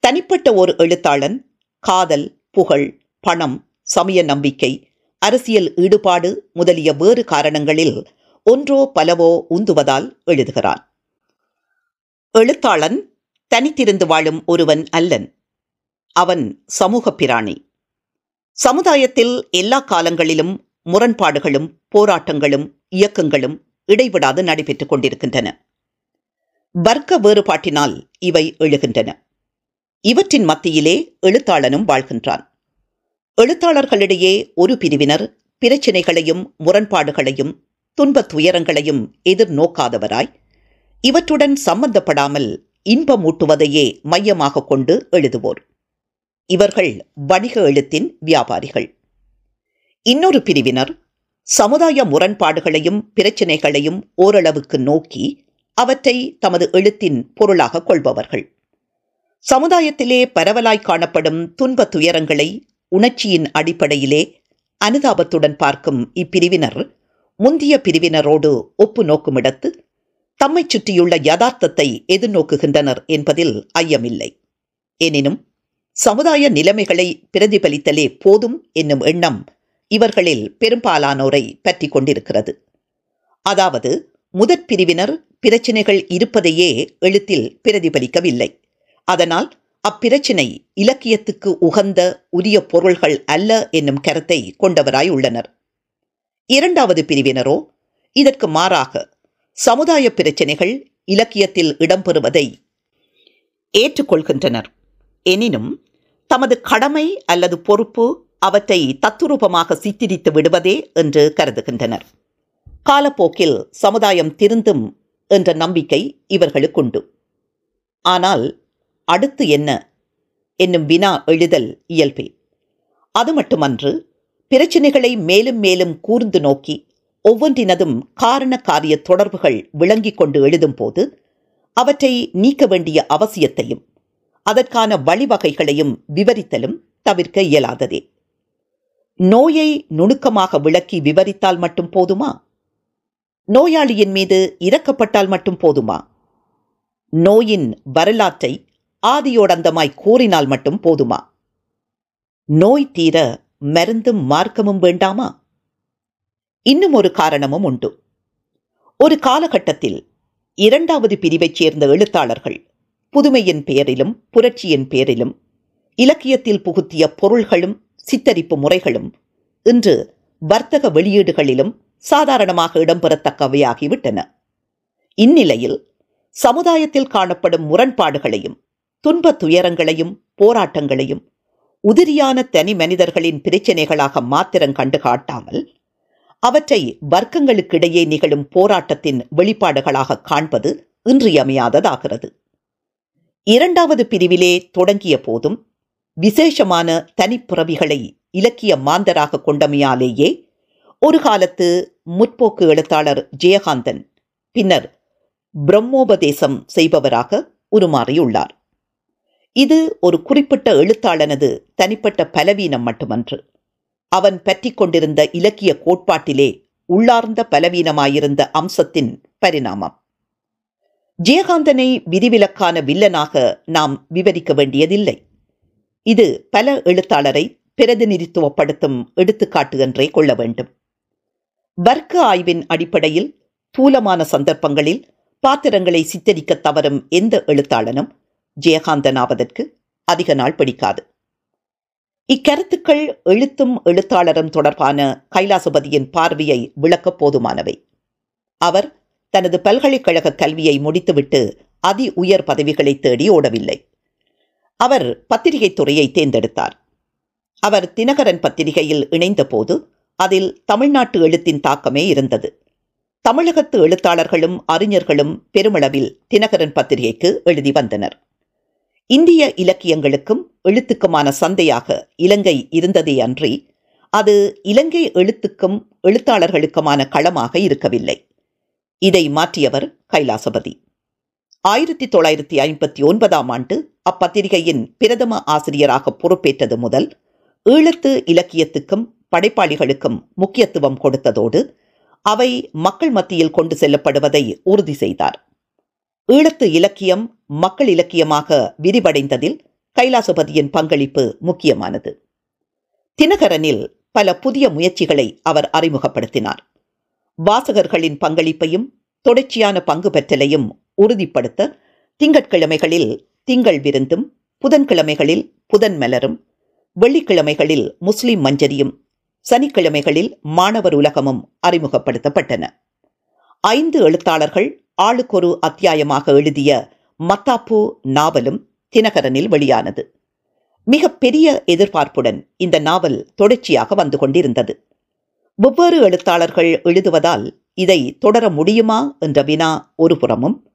தனிப்பட்ட ஒரு எழுத்தாளன் காதல் புகழ் பணம் சமய நம்பிக்கை அரசியல் ஈடுபாடு முதலிய வேறு காரணங்களில் ஒன்றோ பலவோ உந்துவதால் எழுதுகிறான் எழுத்தாளன் தனித்திருந்து வாழும் ஒருவன் அல்லன். அவன் சமூக பிராணி. சமுதாயத்தில் எல்லா காலங்களிலும் முரண்பாடுகளும் போராட்டங்களும் இயக்கங்களும் இடைவிடாது நடைபெற்றுக் கொண்டிருக்கின்றன. வர்க்க வேறுபாட்டினால் இவை எழுகின்றன. இவற்றின் மத்தியிலே எழுத்தாளனும் வாழ்கின்றான். எழுத்தாளர்களிடையே ஒரு பிரிவினர் பிரச்சினைகளையும் முரண்பாடுகளையும் துன்பத் துயரங்களையும் எதிர்நோக்காதவராய் இவற்றுடன் சம்பந்தப்படாமல் இன்பமூட்டுவதையே மையமாக கொண்டு எழுதுவோர். இவர்கள் வணிக எழுத்தின் வியாபாரிகள். இன்னொரு பிரிவினர் சமுதாய முரண்பாடுகளையும் பிரச்சினைகளையும் ஓரளவுக்கு நோக்கி அவற்றை தமது எழுத்தின் பொருளாக கொள்பவர்கள். சமுதாயத்திலே பரவலாய் காணப்படும் துன்ப துயரங்களை உணர்ச்சியின் அடிப்படையிலே அனுதாபத்துடன் பார்க்கும் இப்பிரிவினர் முந்திய பிரிவினரோடு ஒப்பு நோக்குமிடத்து தம்மை சுற்றியுள்ள யதார்த்தத்தை எதிர்நோக்குகின்றனர் என்பதில் ஐயமில்லை. எனினும் சமுதாய நிலைமைகளை பிரதிபலித்தலே போதும் என்னும் எண்ணம் இவர்களில் பெரும்பாலானோரை பற்றி கொண்டிருக்கிறது. அதாவது முதற் பிரிவினர் பிரச்சினைகள் இருப்பதையே எழுத்தில் பிரதிபலிக்கவில்லை. அதனால் அப்பிரச்சினை இலக்கியத்துக்கு உகந்த உரிய பொருள்கள் அல்ல என்னும் கருத்தை கொண்டவராய் உள்ளனர். இரண்டாவது பிரிவினரோ இதற்கு மாறாக சமுதாய பிரச்சினைகள் இலக்கியத்தில் இடம்பெறுவதை ஏற்றுக்கொள்கின்றனர். எனினும் தமது கடமை அல்லது பொறுப்பு அவற்றை தத்துரூபமாக சித்தரித்து விடுவதே என்று கருதுகின்றனர். காலப்போக்கில் சமுதாயம் திருந்தும் என்ற நம்பிக்கை இவர்களுக்குண்டு ஆனால் அடுத்து என்ன? என்னும் வினா எழுதல் இயல்பே. அது மட்டுமன்று பிரச்சினைகளை மேலும் மேலும் கூர்ந்து நோக்கி ஒவ்வொன்றினதும் காரண காரிய தொடர்புகள் விளங்கிக் கொண்டு எழுதும்போது அவற்றை நீக்க வேண்டிய அவசியத்தையும் அதற்கான வழிவகைகளையும் விவரித்தலும் தவிர்க்க இயலாததே. நோயை நுணுக்கமாக விளக்கி விவரித்தால் மட்டும் போதுமா? நோயாளியின் மீது இறக்கப்பட்டால் மட்டும் போதுமா? நோயின் வரலாற்றை ஆதியோடந்தமாய் கூறினால் மட்டும் போதுமா? நோய் தீர மருந்தும் மார்க்கமும் வேண்டாமா? இன்னும் ஒரு காரணமும் உண்டு. ஒரு காலகட்டத்தில் இரண்டாவது பிரிவைச் சேர்ந்த எழுத்தாளர்கள் புதுமையின் பெயரிலும் புரட்சியின் பெயரிலும் இலக்கியத்தில் புகுத்திய பொருள்களும் சித்தரிப்பு முறைகளும் இன்று வர்த்தக வெளியீடுகளிலும் சாதாரணமாக இடம்பெறத்தக்கவையாகிவிட்டன. இந்நிலையில் சமுதாயத்தில் காணப்படும் முரண்பாடுகளையும் துன்ப துயரங்களையும் போராட்டங்களையும் உதிரியான தனி மனிதர்களின் பிரச்சினைகளாக மாத்திரம் கண்டு காட்டாமல் அவற்றை வர்க்கங்களுக்கிடையே நிகழும் போராட்டத்தின் வெளிப்பாடுகளாக காண்பது இன்றியமையாததாகிறது. இரண்டாவது பிரிவிலே தொடங்கிய போதும் விசேஷமான தனிப்புறவிகளை இலக்கிய மாந்தராக கொண்டமையாலேயே ஒரு காலத்து முற்போக்கு எழுத்தாளர் ஜெயகாந்தன் பின்னர் பிரம்மோபதேசம் செய்பவராக உருமாறியுள்ளார். இது ஒரு குறிப்பிட்ட எழுத்தாளனது தனிப்பட்ட பலவீனம் மட்டுமன்று. அவன் பற்றி கொண்டிருந்த இலக்கிய கோட்பாட்டிலே உள்ளார்ந்த பலவீனமாயிருந்த அம்சத்தின் பரிணாமம். ஜெயகாந்தனை விதிவிலக்கான வில்லனாக நாம் விவரிக்க வேண்டியதில்லை. இது பல எழுத்தாளரை பிரதிநிதித்துவப்படுத்தும் எடுத்துக்காட்டு என்றே கொள்ள வேண்டும். வர்க்க ஆய்வின் அடிப்படையில் தூலமான சந்தர்ப்பங்களில் பாத்திரங்களை சித்தரிக்க தவறும் எந்த எழுத்தாளனும் ஜெயகாந்தன் ஆவதற்கு அதிக நாள் பிடிக்காது. இக்கருத்துக்கள் எழுத்தும் எழுத்தாளரும் தொடர்பான கைலாசபதியின் பார்வையை விளக்க போதுமானவை. அவர் தனது பல்கலைக்கழக கல்வியை முடித்துவிட்டு அதி உயர் பதவிகளை தேடி ஓடவில்லை. அவர் பத்திரிகை துறையை தேர்ந்தெடுத்தார். அவர் தினகரன் பத்திரிகையில் இணைந்தபோது அதில் தமிழ்நாட்டு எழுத்தின் தாக்கமே இருந்தது. தமிழகத்து எழுத்தாளர்களும் அறிஞர்களும் பெருமளவில் தினகரன் பத்திரிகைக்கு எழுதி வந்தனர். இந்திய இலக்கியங்களுக்கும் எழுத்துக்குமான சந்தையாக இலங்கை இருந்ததே அன்றி அது இலங்கை எழுத்துக்கும் எழுத்தாளர்களுக்குமான களமாக இருக்கவில்லை. இதை மாற்றியவர் கைலாசபதி. ஆயிரத்தி தொள்ளாயிரத்தி ஐம்பத்தி ஒன்பதாம் ஆண்டு அப்பத்திரிகையின் பிரதம ஆசிரியராக பொறுப்பேற்றது முதல் ஈழத்து இலக்கியத்துக்கும் படைப்பாளிகளுக்கும் முக்கியத்துவம் கொடுத்ததோடு அவை மக்கள் மத்தியில் கொண்டு செல்லப்படுவதை உறுதி செய்தார். ஈழத்து இலக்கியம் மக்கள் இலக்கியமாக விரிவடைந்ததில் கைலாசபதியின் பங்களிப்பு முக்கியமானது. தினகரனில் பல புதிய முயற்சிகளை அவர் அறிமுகப்படுத்தினார். வாசகர்களின் பங்களிப்பையும் தொடர்ச்சியான பங்கு பெற்றலையும் உறுதிப்படுத்த திங்கட்கிழமைகளில் திங்கள் விருந்தும் புதன்கிழமைகளில் புதன் மலரும் வெள்ளிக்கிழமைகளில் முஸ்லிம் மஞ்சரியும் சனிக்கிழமைகளில் மாணவர் உலகமும் அறிமுகப்படுத்தப்பட்டன. ஐந்து எழுத்தாளர்கள் ஆளுக்கொரு அத்தியாயமாக எழுதிய மத்தாப்பு நாவலும் தினகரனில் வெளியானது. மிக பெரிய எதிர்பார்ப்புடன் இந்த நாவல் தொடர்ச்சியாக வந்து கொண்டிருந்தது. வெவ்வேறு எழுத்தாளர்கள் எழுதுவதால் இதை தொடர முடியுமா என்ற வினா ஒரு புறமும்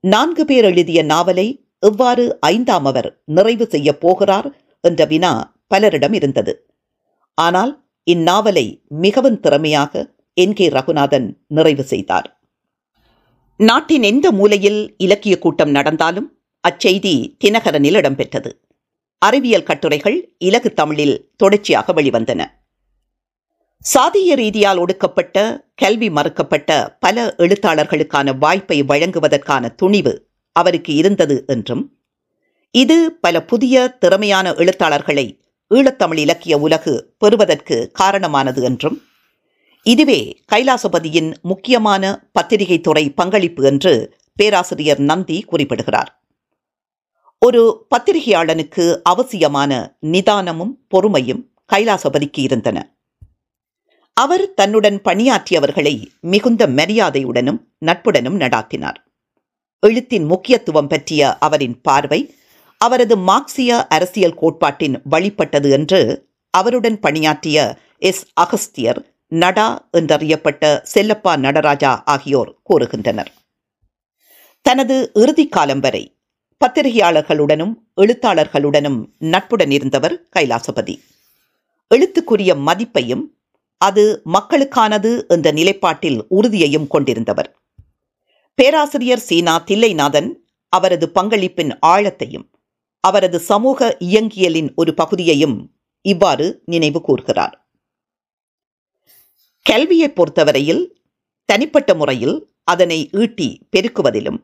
நான்கு பேர் எழுதிய நாவலை எவ்வாறு ஐந்தாம் அவர் நிறைவு செய்யப் போகிறார் என்ற வினா பலரிடம் இருந்தது. ஆனால் இந்நாவலை மிகவும் திறமையாக என் கே ரகுநாதன் நிறைவு செய்தார். நாட்டின் எந்த மூலையில் இலக்கிய கூட்டம் நடந்தாலும் அச்செய்தி தினகரனில் இடம்பெற்றது. அறிவியல் கட்டுரைகள் இலகு தமிழில் தொடர்ச்சியாக வெளிவந்தன. சாதிய ரீதியால் ஒடுக்கப்பட்ட கல்வி மறுக்கப்பட்ட பல எழுத்தாளர்களுக்கான வாய்ப்பை வழங்குவதற்கான துணிவு அவருக்கு இருந்தது என்றும் இது பல புதிய திறமையான எழுத்தாளர்களை ஈழத்தமிழ் இலக்கிய உலகு பெறுவதற்கு காரணமானது என்றும் இதுவே கைலாசபதியின் முக்கியமான பத்திரிகை துறை பங்களிப்பு என்று பேராசிரியர் நந்தி குறிப்பிடுகிறார். ஒரு பத்திரிகையாளனுக்கு அவசியமான நிதானமும் பொறுமையும் கைலாசபதிக்கு இருந்தன. அவர் தன்னுடன் பணியாற்றியவர்களை மிகுந்த மரியாதையுடனும் நட்புடனும் நடாத்தினார். எழுத்தின் முக்கியத்துவம் பற்றிய அவரின் பார்வை அவரது மார்க்சிய அரசியல் கோட்பாட்டின் வழிபட்டது என்று அவருடன் பணியாற்றிய எஸ். அகஸ்தியர் நடா என்றறியப்பட்ட செல்லப்பா நடராஜா ஆகியோர் கூறுகின்றனர். தனது இறுதி காலம் வரை பத்திரிகையாளர்களுடனும் எழுத்தாளர்களுடனும் நட்புடன் இருந்தவர் கைலாசபதி. எழுத்துக்குரிய மதிப்பையும் அது மக்களுக்கானது என்ற நிலைப்பாட்டில் உறுதியையும் கொண்டிருந்தவர். பேராசிரியர் சீனா தில்லைநாதன் அவரது பங்களிப்பின் ஆழத்தையும் அவரது சமூக இயங்கியலின் ஒரு பகுதியையும் இவ்வாறு நினைவு கூர்கிறார். கல்வியை பொறுத்தவரையில் தனிப்பட்ட முறையில் அதனை ஈட்டி பெருக்குவதிலும்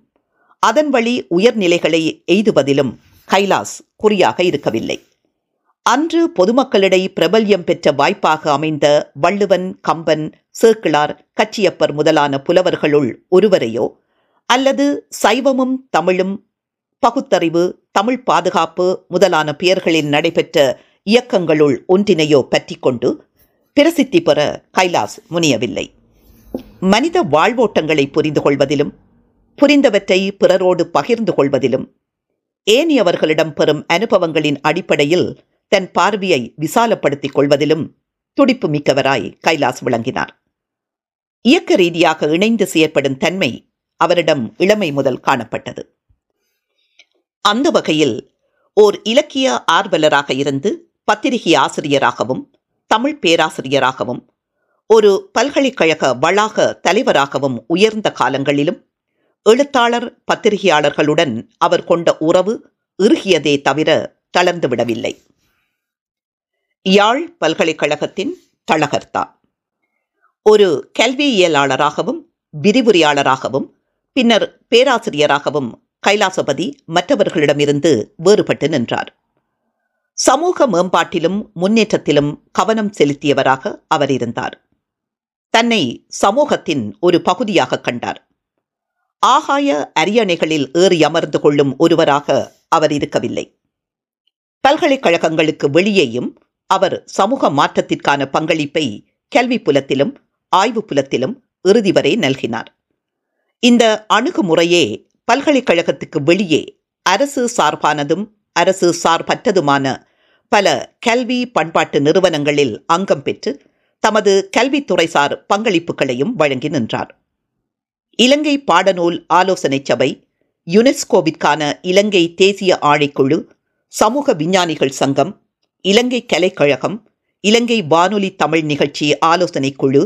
அதன் வழி உயர்நிலைகளை எய்துவதிலும் கைலாஸ் குறியாக இருக்கவில்லை. அன்று பொதுமக்களிடையே பிரபல்யம் பெற்ற வாய்ப்பாக அமைந்த வள்ளுவன் கம்பன் சேக்கிழார் கச்சியப்பர் முதலான புலவர்களுள் ஒருவரையோ அல்லது சைவமும் தமிழும் பகுத்தறிவு தமிழ் பாதுகாப்பு முதலான பெயர்களில் நடைபெற்ற இயக்கங்களுள் ஒன்றினையோ பற்றி கொண்டு பிரசித்தி பெற கைலாஸ் முனியவில்லை. மனித வாழ்வோட்டங்களை புரிந்து கொள்வதிலும் புரிந்தவற்றை பிறரோடு பகிர்ந்து கொள்வதிலும் ஏனியவர்களிடம் பெறும் அனுபவங்களின் அடிப்படையில் தன் பார்வையை விசாலப்படுத்திக் கொள்வதிலும் துடிப்பு மிக்கவராய் கைலாஸ் விளங்கினார். இயக்க ரீதியாக இணைந்து செயற்படும் தன்மை அவரிடம் இளமை முதல் காணப்பட்டது. அந்த வகையில் ஓர் இலக்கிய ஆர்வலராக இருந்து பத்திரிகை ஆசிரியராகவும் தமிழ் பேராசிரியராகவும் ஒரு பல்கலைக்கழக வளாக தலைவராகவும் உயர்ந்த காலங்களிலும் எழுத்தாளர் பத்திரிகையாளர்களுடன் அவர் கொண்ட உறவு இறுகியதே தவிர தளர்ந்து விடவில்லை. யாழ் பல்கலைக்கழகத்தின் தளகர்த்தா. ஒரு கல்வியியலாளராகவும் விரிவுரையாளராகவும் பின்னர் பேராசிரியராகவும் கைலாசபதி மற்றவர்களிடமிருந்து வேறுபட்டு நின்றார். சமூக மேம்பாட்டிலும் முன்னேற்றத்திலும் கவனம் செலுத்தியவராக அவர் இருந்தார். தன்னை சமூகத்தின் ஒரு பகுதியாக கண்டார். ஆகாய அரியணைகளில் ஏறி அமர்ந்து கொள்ளும் ஒருவராக அவர் இருக்கவில்லை. பல்கலைக்கழகங்களுக்கு வெளியேயும் அவர் சமூக மாற்றத்திற்கான பங்களிப்பை கல்வி புலத்திலும் ஆய்வு புலத்திலும் இறுதி வரை நல்கினார். இந்த அணுகுமுறையே பல்கலைக்கழகத்துக்கு வெளியே அரசு சார்பானதும் அரசு சார்பற்றதுமான பல கல்வி பண்பாட்டு நிறுவனங்களில் அங்கம் பெற்று தமது கல்வித்துறைசார் பங்களிப்புகளையும் வழங்கி நின்றார். இலங்கை பாடநூல் ஆலோசனை சபை யுனெஸ்கோவிற்கான இலங்கை தேசிய ஆணைக்குழு சமூக விஞ்ஞானிகள் சங்கம் இலங்கை கலைக்கழகம் இலங்கை வானொலி தமிழ் நிகழ்ச்சி ஆலோசனை குழு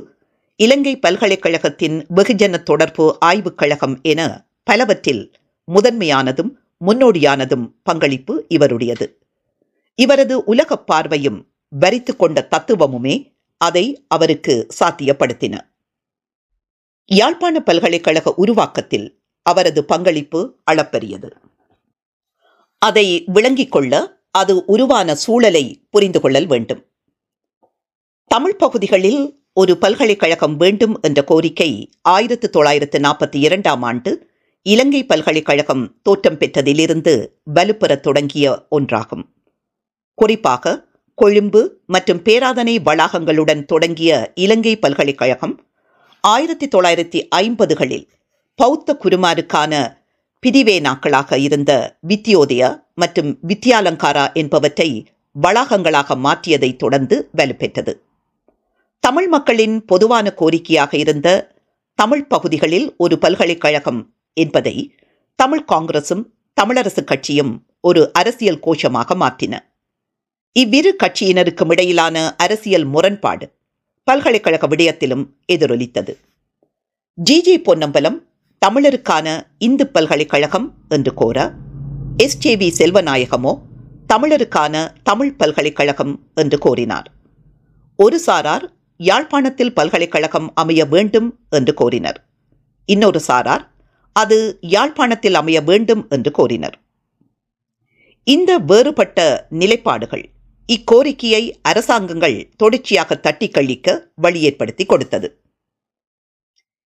இலங்கை பல்கலைக்கழகத்தின் வெகுஜன தொடர்பு ஆய்வுக் கழகம் என பலவற்றில் முதன்மையானதும் முன்னோடியானதும் பங்களிப்பு இவருடையது. இவரது உலகப் பார்வையும் வரித்து கொண்ட தத்துவமுமே அதை அவருக்கு சாத்தியப்படுத்தின. யாழ்ப்பாண பல்கலைக்கழக உருவாக்கத்தில் அவரது பங்களிப்பு அளப்பரியது. அதை விளங்கிக் கொள்ள அது உருவான சூழலை புரிந்து கொள்ளல் வேண்டும். தமிழ் பகுதிகளில் ஒரு பல்கலைக்கழகம் வேண்டும் என்ற கோரிக்கை ஆயிரத்து தொள்ளாயிரத்து நாற்பத்தி இரண்டாம் ஆண்டு இலங்கை பல்கலைக்கழகம் தோற்றம் பெற்றதிலிருந்து வலுப்பெறத் தொடங்கிய ஒன்றாகும். குறிப்பாக கொழும்பு மற்றும் பேராதனை வளாகங்களுடன் தொடங்கிய இலங்கை பல்கலைக்கழகம் ஆயிரத்தி தொள்ளாயிரத்தி ஐம்பதுகளில் பௌத்த குருமாருக்கான பிரிவேனாக்களாக இருந்த வித்யோதயா மற்றும் வித்யாலங்காரா என்பவற்றை வளாகங்களாக மாற்றியதைத் தொடர்ந்து வலுப்பெற்றது. தமிழ் மக்களின் பொதுவான கோரிக்கையாக இருந்த தமிழ் பகுதிகளில் ஒரு பல்கலைக்கழகம் என்பதை தமிழ் காங்கிரசும் தமிழரசு கட்சியும் ஒரு அரசியல் கோஷமாக மாற்றின. இவ்விரு கட்சியினருக்கும் இடையிலான அரசியல் முரண்பாடு பல்கலைக்கழக விடயத்திலும் எதிரொலித்தது. ஜி. ஜி. பொன்னம்பலம் தமிழருக்கான இந்து பல்கலைக்கழகம் என்று கோர எஸ். ஜே. வி. செல்வநாயகமோ தமிழருக்கான தமிழ் பல்கலைக்கழகம் என்று கோரினார். ஒரு சாரார் யாழ்ப்பாணத்தில் பல்கலைக்கழகம் அமைய வேண்டும் என்று கோரினர். இன்னொரு சாரார் அது யாழ்ப்பாணத்தில் அமைய வேண்டும் என்று கோரினர். இந்த வேறுபட்ட நிலைப்பாடுகள் இக்கோரிக்கையை அரசாங்கங்கள் தொடர்ச்சியாக தட்டி கழிக்க வழி ஏற்படுத்தி கொடுத்தது.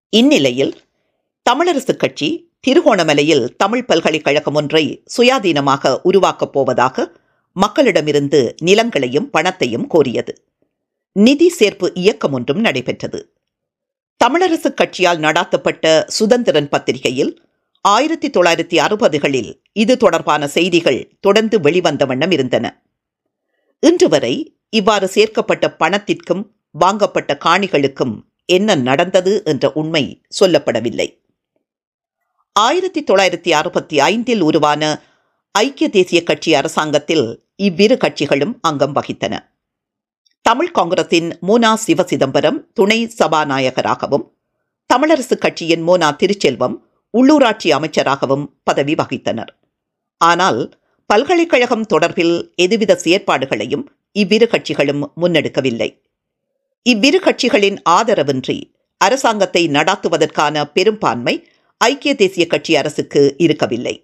இந்நிலையில் தமிழரசுக் கட்சி திருகோணமலையில் தமிழ் பல்கலைக்கழகம் ஒன்றை சுயாதீனமாக உருவாக்கப் போவதாக மக்களிடமிருந்து நிலங்களையும் பணத்தையும் கோரியது. நிதி சேர்ப்பு இயக்கம் ஒன்றும் நடைபெற்றது. தமிழரசு கட்சியால் நடாத்தப்பட்ட சுதந்திரன் பத்திரிகையில் ஆயிரத்தி தொள்ளாயிரத்தி அறுபதுகளில் இது தொடர்பான செய்திகள் தொடர்ந்து வெளிவந்த வண்ணம் இருந்தன. இன்று வரை இவ்வாறு சேர்க்கப்பட்ட பணத்திற்கும் வாங்கப்பட்ட காணிகளுக்கும் என்ன நடந்தது என்ற உண்மை சொல்லப்படவில்லை. ஆயிரத்தி தொள்ளாயிரத்தி அறுபத்தி ஐந்தில் உருவான ஐக்கிய தேசிய கட்சி அரசாங்கத்தில் இவ்விரு கட்சிகளும் அங்கம் வகித்தன. தமிழ் காங்கிரசின் மோனா சிவசிதம்பரம் துணை சபாநாயகராகவும் தமிழரசு கட்சியின் மோனா திருச்செல்வம் உள்ளூராட்சி அமைச்சராகவும் பதவி வகித்தனர். ஆனால் பல்கலைக்கழகம் தொடர்பில் எதுவித செயற்பாடுகளையும் இவ்விரு கட்சிகளும் முன்னெடுக்கவில்லை. இவ்விரு கட்சிகளின் ஆதரவின்றி அரசாங்கத்தை நடாத்துவதற்கான பெரும்பான்மை ஐக்கிய தேசிய கட்சி அரசுக்கு இருக்கவில்லை.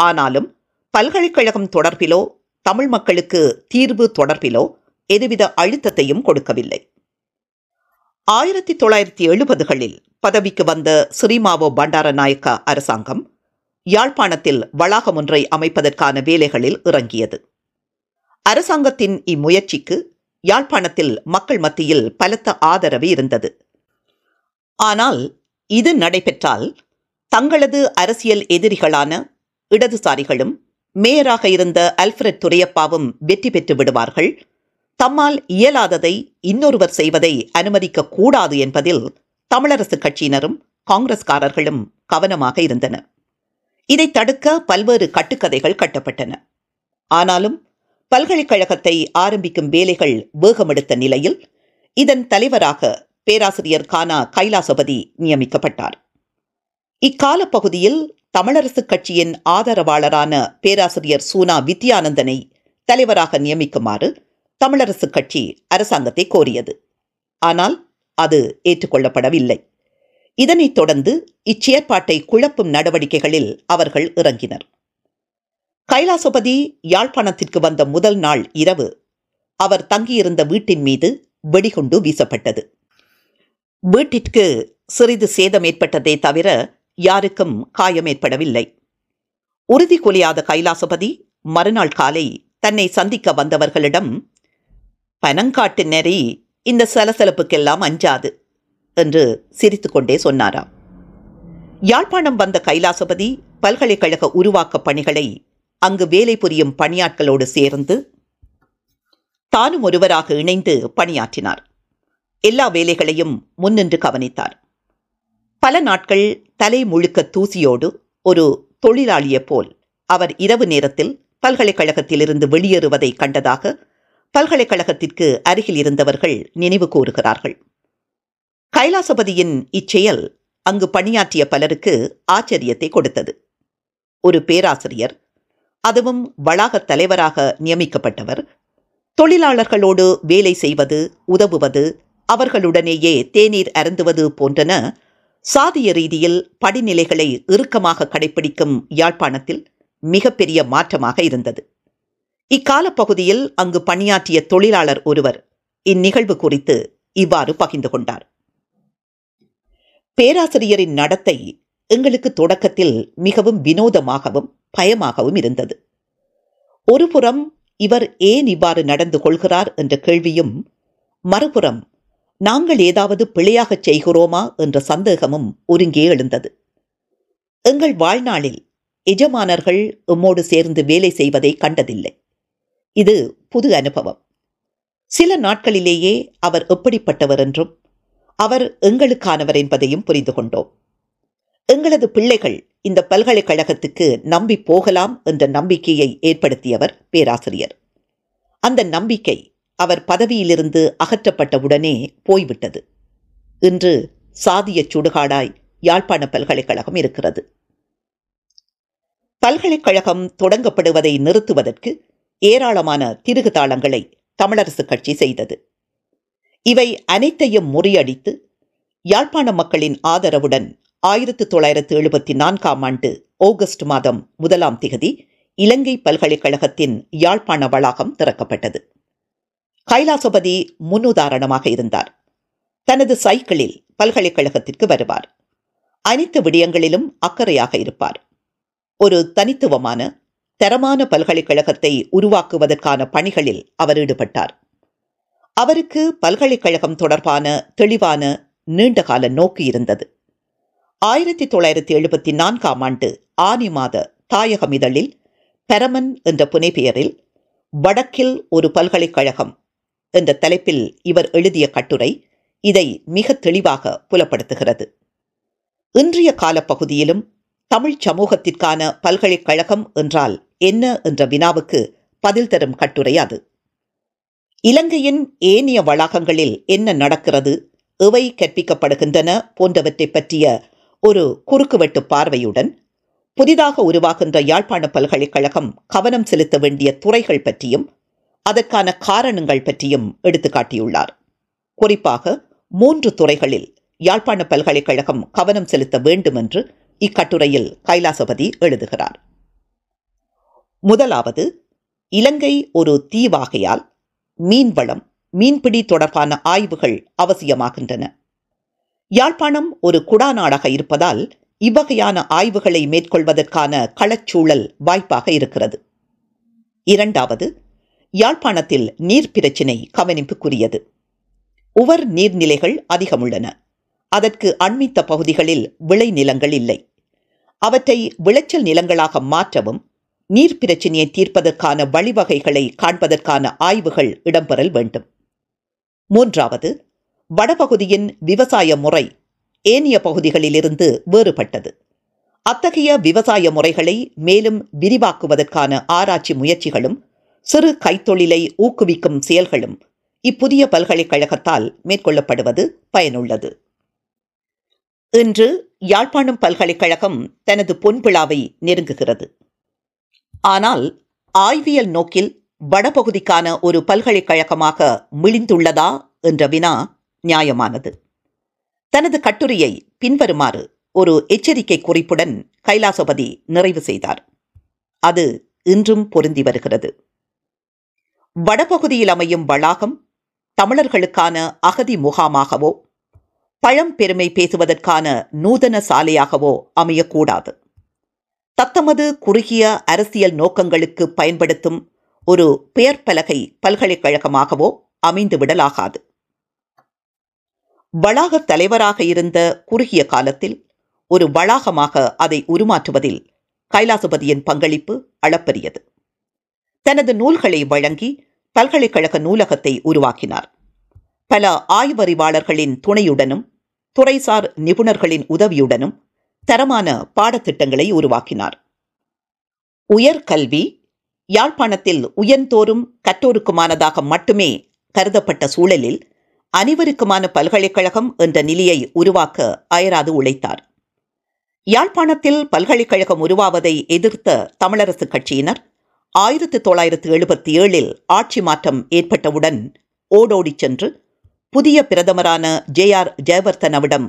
ஆனாலும் பல்கலைக்கழகம் தொடர்பிலோ தமிழ் மக்களுக்கு தீர்வு தொடர்பிலோ எதுவித அழுத்தத்தையும் கொடுக்கவில்லை. ஆயிரத்தி தொள்ளாயிரத்தி எழுபதுகளில் பதவிக்கு வந்த சிறிமாவோ பண்டாரநாயக்கா அரசாங்கம் யாழ்ப்பாணத்தில் வளாகம் ஒன்றை அமைப்பதற்கான வேலைகளில் இறங்கியது. அரசாங்கத்தின் இம்முயற்சிக்கு யாழ்ப்பாணத்தில் மக்கள் மத்தியில் பலத்த ஆதரவு இருந்தது. ஆனால் இது நடைபெற்றால் தங்களது அரசியல் எதிரிகளான இடதுசாரிகளும் மேயராக இருந்த அல்ஃபிரட் துரையப்பாவும் வெற்றி பெற்று விடுவார்கள் தம்மால் இயலாததை இன்னொருவர் செய்வதை அனுமதிக்க கூடாது என்பதில் தமிழரசு கட்சியினரும் காங்கிரஸ்காரர்களும் கவனமாக இருந்தனர் இதை தடுக்க பல்வேறு கட்டுக்கதைகள் கட்டப்பட்டன. ஆனாலும் பல்கலைக்கழகத்தை ஆரம்பிக்கும் வேலைகள் வேகமெடுத்த நிலையில் இதன் தலைவராக பேராசிரியர் கானா கைலாசபதி நியமிக்கப்பட்டார். இக்கால பகுதியில் தமிழரசு கட்சியின் ஆதரவாளரான பேராசிரியர் சூனா வித்யானந்தனை தலைவராக நியமிக்குமாறு தமிழரசு கட்சி அரசாங்கத்தை கோரியது. ஆனால் அது ஏற்றுக்கொள்ளப்படவில்லை. இதனைத் தொடர்ந்து இச்செயற்பாட்டை குழப்பும் நடவடிக்கைகளில் அவர்கள் இறங்கினர். கைலாசபதி யாழ்ப்பாணத்திற்கு வந்த முதல் நாள் இரவு அவர் தங்கியிருந்த வீட்டின் மீது வெடிகுண்டு வீசப்பட்டது. வீட்டிற்கு சிறிது சேதம் ஏற்பட்டதே தவிர யாருக்கும் காயம் ஏற்படவில்லை உறுதி கொலையாத கைலாசபதி மறுநாள் காலை தன்னை சந்திக்க வந்தவர்களிடம் பனங்காட்டு நெறி இந்த சலசலப்புக்கெல்லாம் அஞ்சாது என்று சிரித்துக்கொண்டே சொன்னாராம். யாழ்ப்பாணம் வந்த கைலாசபதி பல்கலைக்கழக உருவாக்க பணிகளை அங்கு வேலை புரியும் பணியாட்களோடு சேர்ந்து தானும் ஒருவராக இணைந்து பணியாற்றினார். எல்லா வேலைகளையும் முன்னின்று கவனித்தார். பல நாட்கள் தலை முழுக்க தூசியோடு ஒரு தொழிலாளியைப் போல் அவர் இரவு நேரத்தில் பல்கலைக்கழகத்திலிருந்து வெளியேறுவதை கண்டதாக பல்கலைக்கழகத்திற்கு அருகில் இருந்தவர்கள் நினைவு கூறுகிறார்கள். கைலாசபதியின் இச்செயல் அங்கு பணியாற்றிய பலருக்கு ஆச்சரியத்தை கொடுத்தது. ஒரு பேராசிரியர் அதுவும் வளாகத் தலைவராக நியமிக்கப்பட்டவர் தொழிலாளர்களோடு வேலை செய்வது உதவுவது அவர்களுடனேயே தேநீர் அருந்துவது போன்றன சாதிய ரீதியில் படிநிலைகளை இறுக்கமாக கடைபிடிக்கும் யாழ்ப்பாணத்தில் மிகப்பெரிய மாற்றமாக இருந்தது. இக்கால பகுதியில் அங்கு பணியாற்றிய தொழிலாளர் ஒருவர் இந்நிகழ்வு குறித்து இவ்வாறு பகிர்ந்து கொண்டார். பேராசிரியரின் நடத்தை எங்களுக்கு தொடக்கத்தில் மிகவும் வினோதமாகவும் பயமாகவும் இருந்தது. ஒருபுறம் இவர் ஏன் இவ்வாறு நடந்து கொள்கிறார் என்ற கேள்வியும் மறுபுறம் நாங்கள் ஏதாவது பிழையாகச் செய்கிறோமா என்ற சந்தேகமும் ஒருங்கே எழுந்தது. எங்கள் வாழ்நாளில் எஜமானர்கள் எம்மோடு சேர்ந்து வேலை செய்வதை கண்டதில்லை. இது புது அனுபவம். சில நாட்களிலேயே அவர் எப்படிப்பட்டவர் என்றும் அவர் எங்களுக்கானவர் என்பதையும் புரிந்து கொண்டோம். எங்களது பிள்ளைகள் இந்த பல்கலைக்கழகத்துக்கு நம்பி போகலாம் என்ற நம்பிக்கையை ஏற்படுத்தியவர் பேராசிரியர். அந்த நம்பிக்கை அவர் பதவியிலிருந்து அகற்றப்பட்டவுடனே போய்விட்டது. இன்று சாதிய சுடுகாடாய் யாழ்ப்பாண பல்கலைக்கழகம் இருக்கிறது. பல்கலைக்கழகம் தொடங்கப்படுவதை நிறுத்துவதற்கு ஏராளமான திருகுதாளங்களை தமிழரசுக் கட்சி செய்தது. இவை அனைத்தையும் முறியடித்து யாழ்ப்பாண மக்களின் ஆதரவுடன் ஆயிரத்து தொள்ளாயிரத்து எழுபத்தி நான்காம் ஆண்டு ஆகஸ்ட் மாதம் முதலாம் திகதி இலங்கை பல்கலைக்கழகத்தின் யாழ்ப்பாண வளாகம் திறக்கப்பட்டது. கைலாசபதி முன்னுதாரணமாக இருந்தார். தனது சைக்கிளில் பல்கலைக்கழகத்திற்கு வருவார். அனைத்து விடயங்களிலும் அக்கறையாக இருப்பார். ஒரு தனித்துவமான தரமான பல்கலைக்கழகத்தை உருவாக்குவதற்கான பணிகளில் அவர் ஈடுபட்டார். அவருக்கு பல்கலைக்கழகம் தொடர்பான தெளிவான நீண்டகால நோக்கு இருந்தது. ஆயிரத்தி தொள்ளாயிரத்தி எழுபத்தி நான்காம் ஆண்டு ஆனி மாத தாயகம் இதழில் பெரமன் என்ற புனைப்பெயரில் வடக்கில் ஒரு பல்கலைக்கழகம் என்ற தலைப்பில் இவர் எழுதிய கட்டுரை இதை மிக தெளிவாக புலப்படுத்துகிறது. இன்றைய காலப்பகுதியிலும் தமிழ் சமூகத்திற்கான பல்கலைக்கழகம் என்றால் என்ன என்ற வினாவுக்கு பதில் தரும் கட்டுரை அது. இலங்கையின் ஏனைய வளாகங்களில் என்ன நடக்கிறது எவை கற்பிக்கப்படுகின்றன போன்றவற்றை பற்றிய ஒரு குறுக்குவெட்டு பார்வையுடன் புதிதாக உருவாகின்ற யாழ்ப்பாண பல்கலைக்கழகம் கவனம் செலுத்த வேண்டிய துறைகள் பற்றியும் அதற்கான காரணங்கள் பற்றியும் எடுத்துக்காட்டியுள்ளார் குறிப்பாக மூன்று துறைகளில் யாழ்ப்பாண பல்கலைக்கழகம் கவனம் செலுத்த வேண்டும் என்று இக்கட்டுரையில் கைலாசபதி எழுதுகிறார். முதலாவது இலங்கை ஒரு தீவாகையால் மீன்வளம் மீன்பிடி தொடர்பான ஆய்வுகள் அவசியமாகின்றன. யாழ்ப்பாணம் ஒரு குடாநாடாக இருப்பதால் இவ்வகையான ஆய்வுகளை மேற்கொள்வதற்கான களச்சூழல் வாய்ப்பாக இருக்கிறது. இரண்டாவது யாழ்ப்பாணத்தில் நீர் பிரச்சினை கவனிப்புக்குரியது. உவர் நீர்நிலைகள் அதிகம் உள்ளன அதற்கு அண்மித்த பகுதிகளில் விளைநிலங்கள் இல்லை. அவற்றை விளைச்சல் நிலங்களாக மாற்றவும் நீர் பிரச்சினையை தீர்ப்பதற்கான வழிவகைகளை காண்பதற்கான ஆய்வுகள் இடம்பெறல் வேண்டும். மூன்றாவது வடபகுதியின் விவசாய முறை ஏனைய பகுதிகளிலிருந்து வேறுபட்டது. அத்தகைய விவசாய முறைகளை மேலும் விரிவாக்குவதற்கான ஆராய்ச்சி முயற்சிகளும் சிறு கைத்தொழிலை ஊக்குவிக்கும் செயல்களும் இப்புதிய பல்கலைக்கழகத்தால் மேற்கொள்ளப்படுவது பயனுள்ளது. இன்று யாழ்ப்பாணம் பல்கலைக்கழகம் தனது பொன்விழாவை நெருங்குகிறது. ஆனால் ஆய்வியல் நோக்கில் வடபகுதிக்கான ஒரு பல்கலைக்கழகமாக மிளிந்துள்ளதா என்ற வினா நியாயமானது. தனது கட்டுரையை பின்வருமாறு ஒரு எச்சரிக்கை குறிப்புடன் கைலாசபதி நிறைவு செய்தார். அது இன்றும் பொருந்தி வருகிறது. வடபகுதியில் அமையும் வளாகம் தமிழர்களுக்கான அகதி முகாமாகவோ பழம்பெருமை பேசுவதற்கான நூதன சாலையாகவோ அமையக்கூடாது. தத்தமது குறுகிய அரசியல் நோக்கங்களுக்கு பயன்படுத்தும் ஒரு பெயர் பலகை பல்கலைக்கழகமாகவோ அமைந்துவிடலாகாது. வளாக தலைவராக இருந்த குறுகிய காலத்தில் ஒரு வளாகமாக அதை உருமாற்றுவதில் கைலாசபதியின் பங்களிப்பு அளப்பரியது. தனது நூல்களை வழங்கி பல்கலைக்கழக நூலகத்தை உருவாக்கினார். பல ஆய்வறிவாளர்களின் துணையுடனும் துறைசார் நிபுணர்களின் உதவியுடனும் தரமான பாடத்திட்டங்களை உருவாக்கினார். உயர்கல்வி யாழ்ப்பாணத்தில் உயர்ந்தோறும் கற்றோருக்குமானதாக மட்டுமே கருதப்பட்ட சூழலில் அனைவருக்குமான பல்கலைக்கழகம் என்ற நிலையை உருவாக்க அயராது உழைத்தார். யாழ்ப்பாணத்தில் பல்கலைக்கழகம் உருவாவதை எதிர்த்த தமிழரசு கட்சியினர் ஆயிரத்து தொள்ளாயிரத்து எழுபத்தி ஏழில் ஆட்சி மாற்றம் ஏற்பட்டவுடன் ஓடோடிச் சென்று புதிய பிரதமரான ஜே ஆர் ஜெயவர்தனவிடம்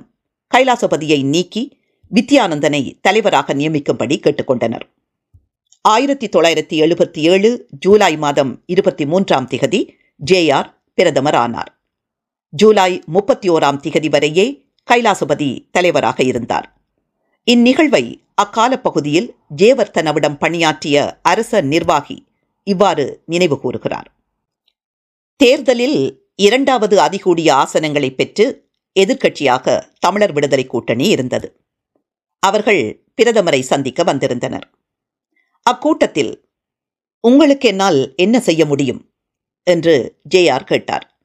கைலாசபதியை நீக்கி வித்யானந்தனை தலைவராக நியமிக்கும்படி கேட்டுக்கொண்டனர். ஆயிரத்தி தொள்ளாயிரத்தி எழுபத்தி ஏழு ஜூலை மாதம் இருபத்தி மூன்றாம் திகதி ஜே ஆர் பிரதமர் ஆனார். ஜூலை முப்பத்தி ஓராம் திகதி வரையே கைலாசபதி தலைவராக இருந்தார். இந்நிகழ்வை அக்கால பகுதியில் ஜேவர்த்தனவிடம் பணியாற்றிய அரச நிர்வாகி இவ்வாறு நினைவு கூறுகிறார். தேர்தலில் இரண்டாவது அதிகூடிய ஆசனங்களை பெற்று எதிர்க்கட்சியாக தமிழர் விடுதலை கூட்டணி இருந்தது. அவர்கள் பிரதமரை சந்திக்க வந்திருந்தனர். அக்கூட்டத்தில் உங்களுக்கு என்னால் என்ன செய்ய முடியும்? என்று ஜே ஆர் கேட்டார்.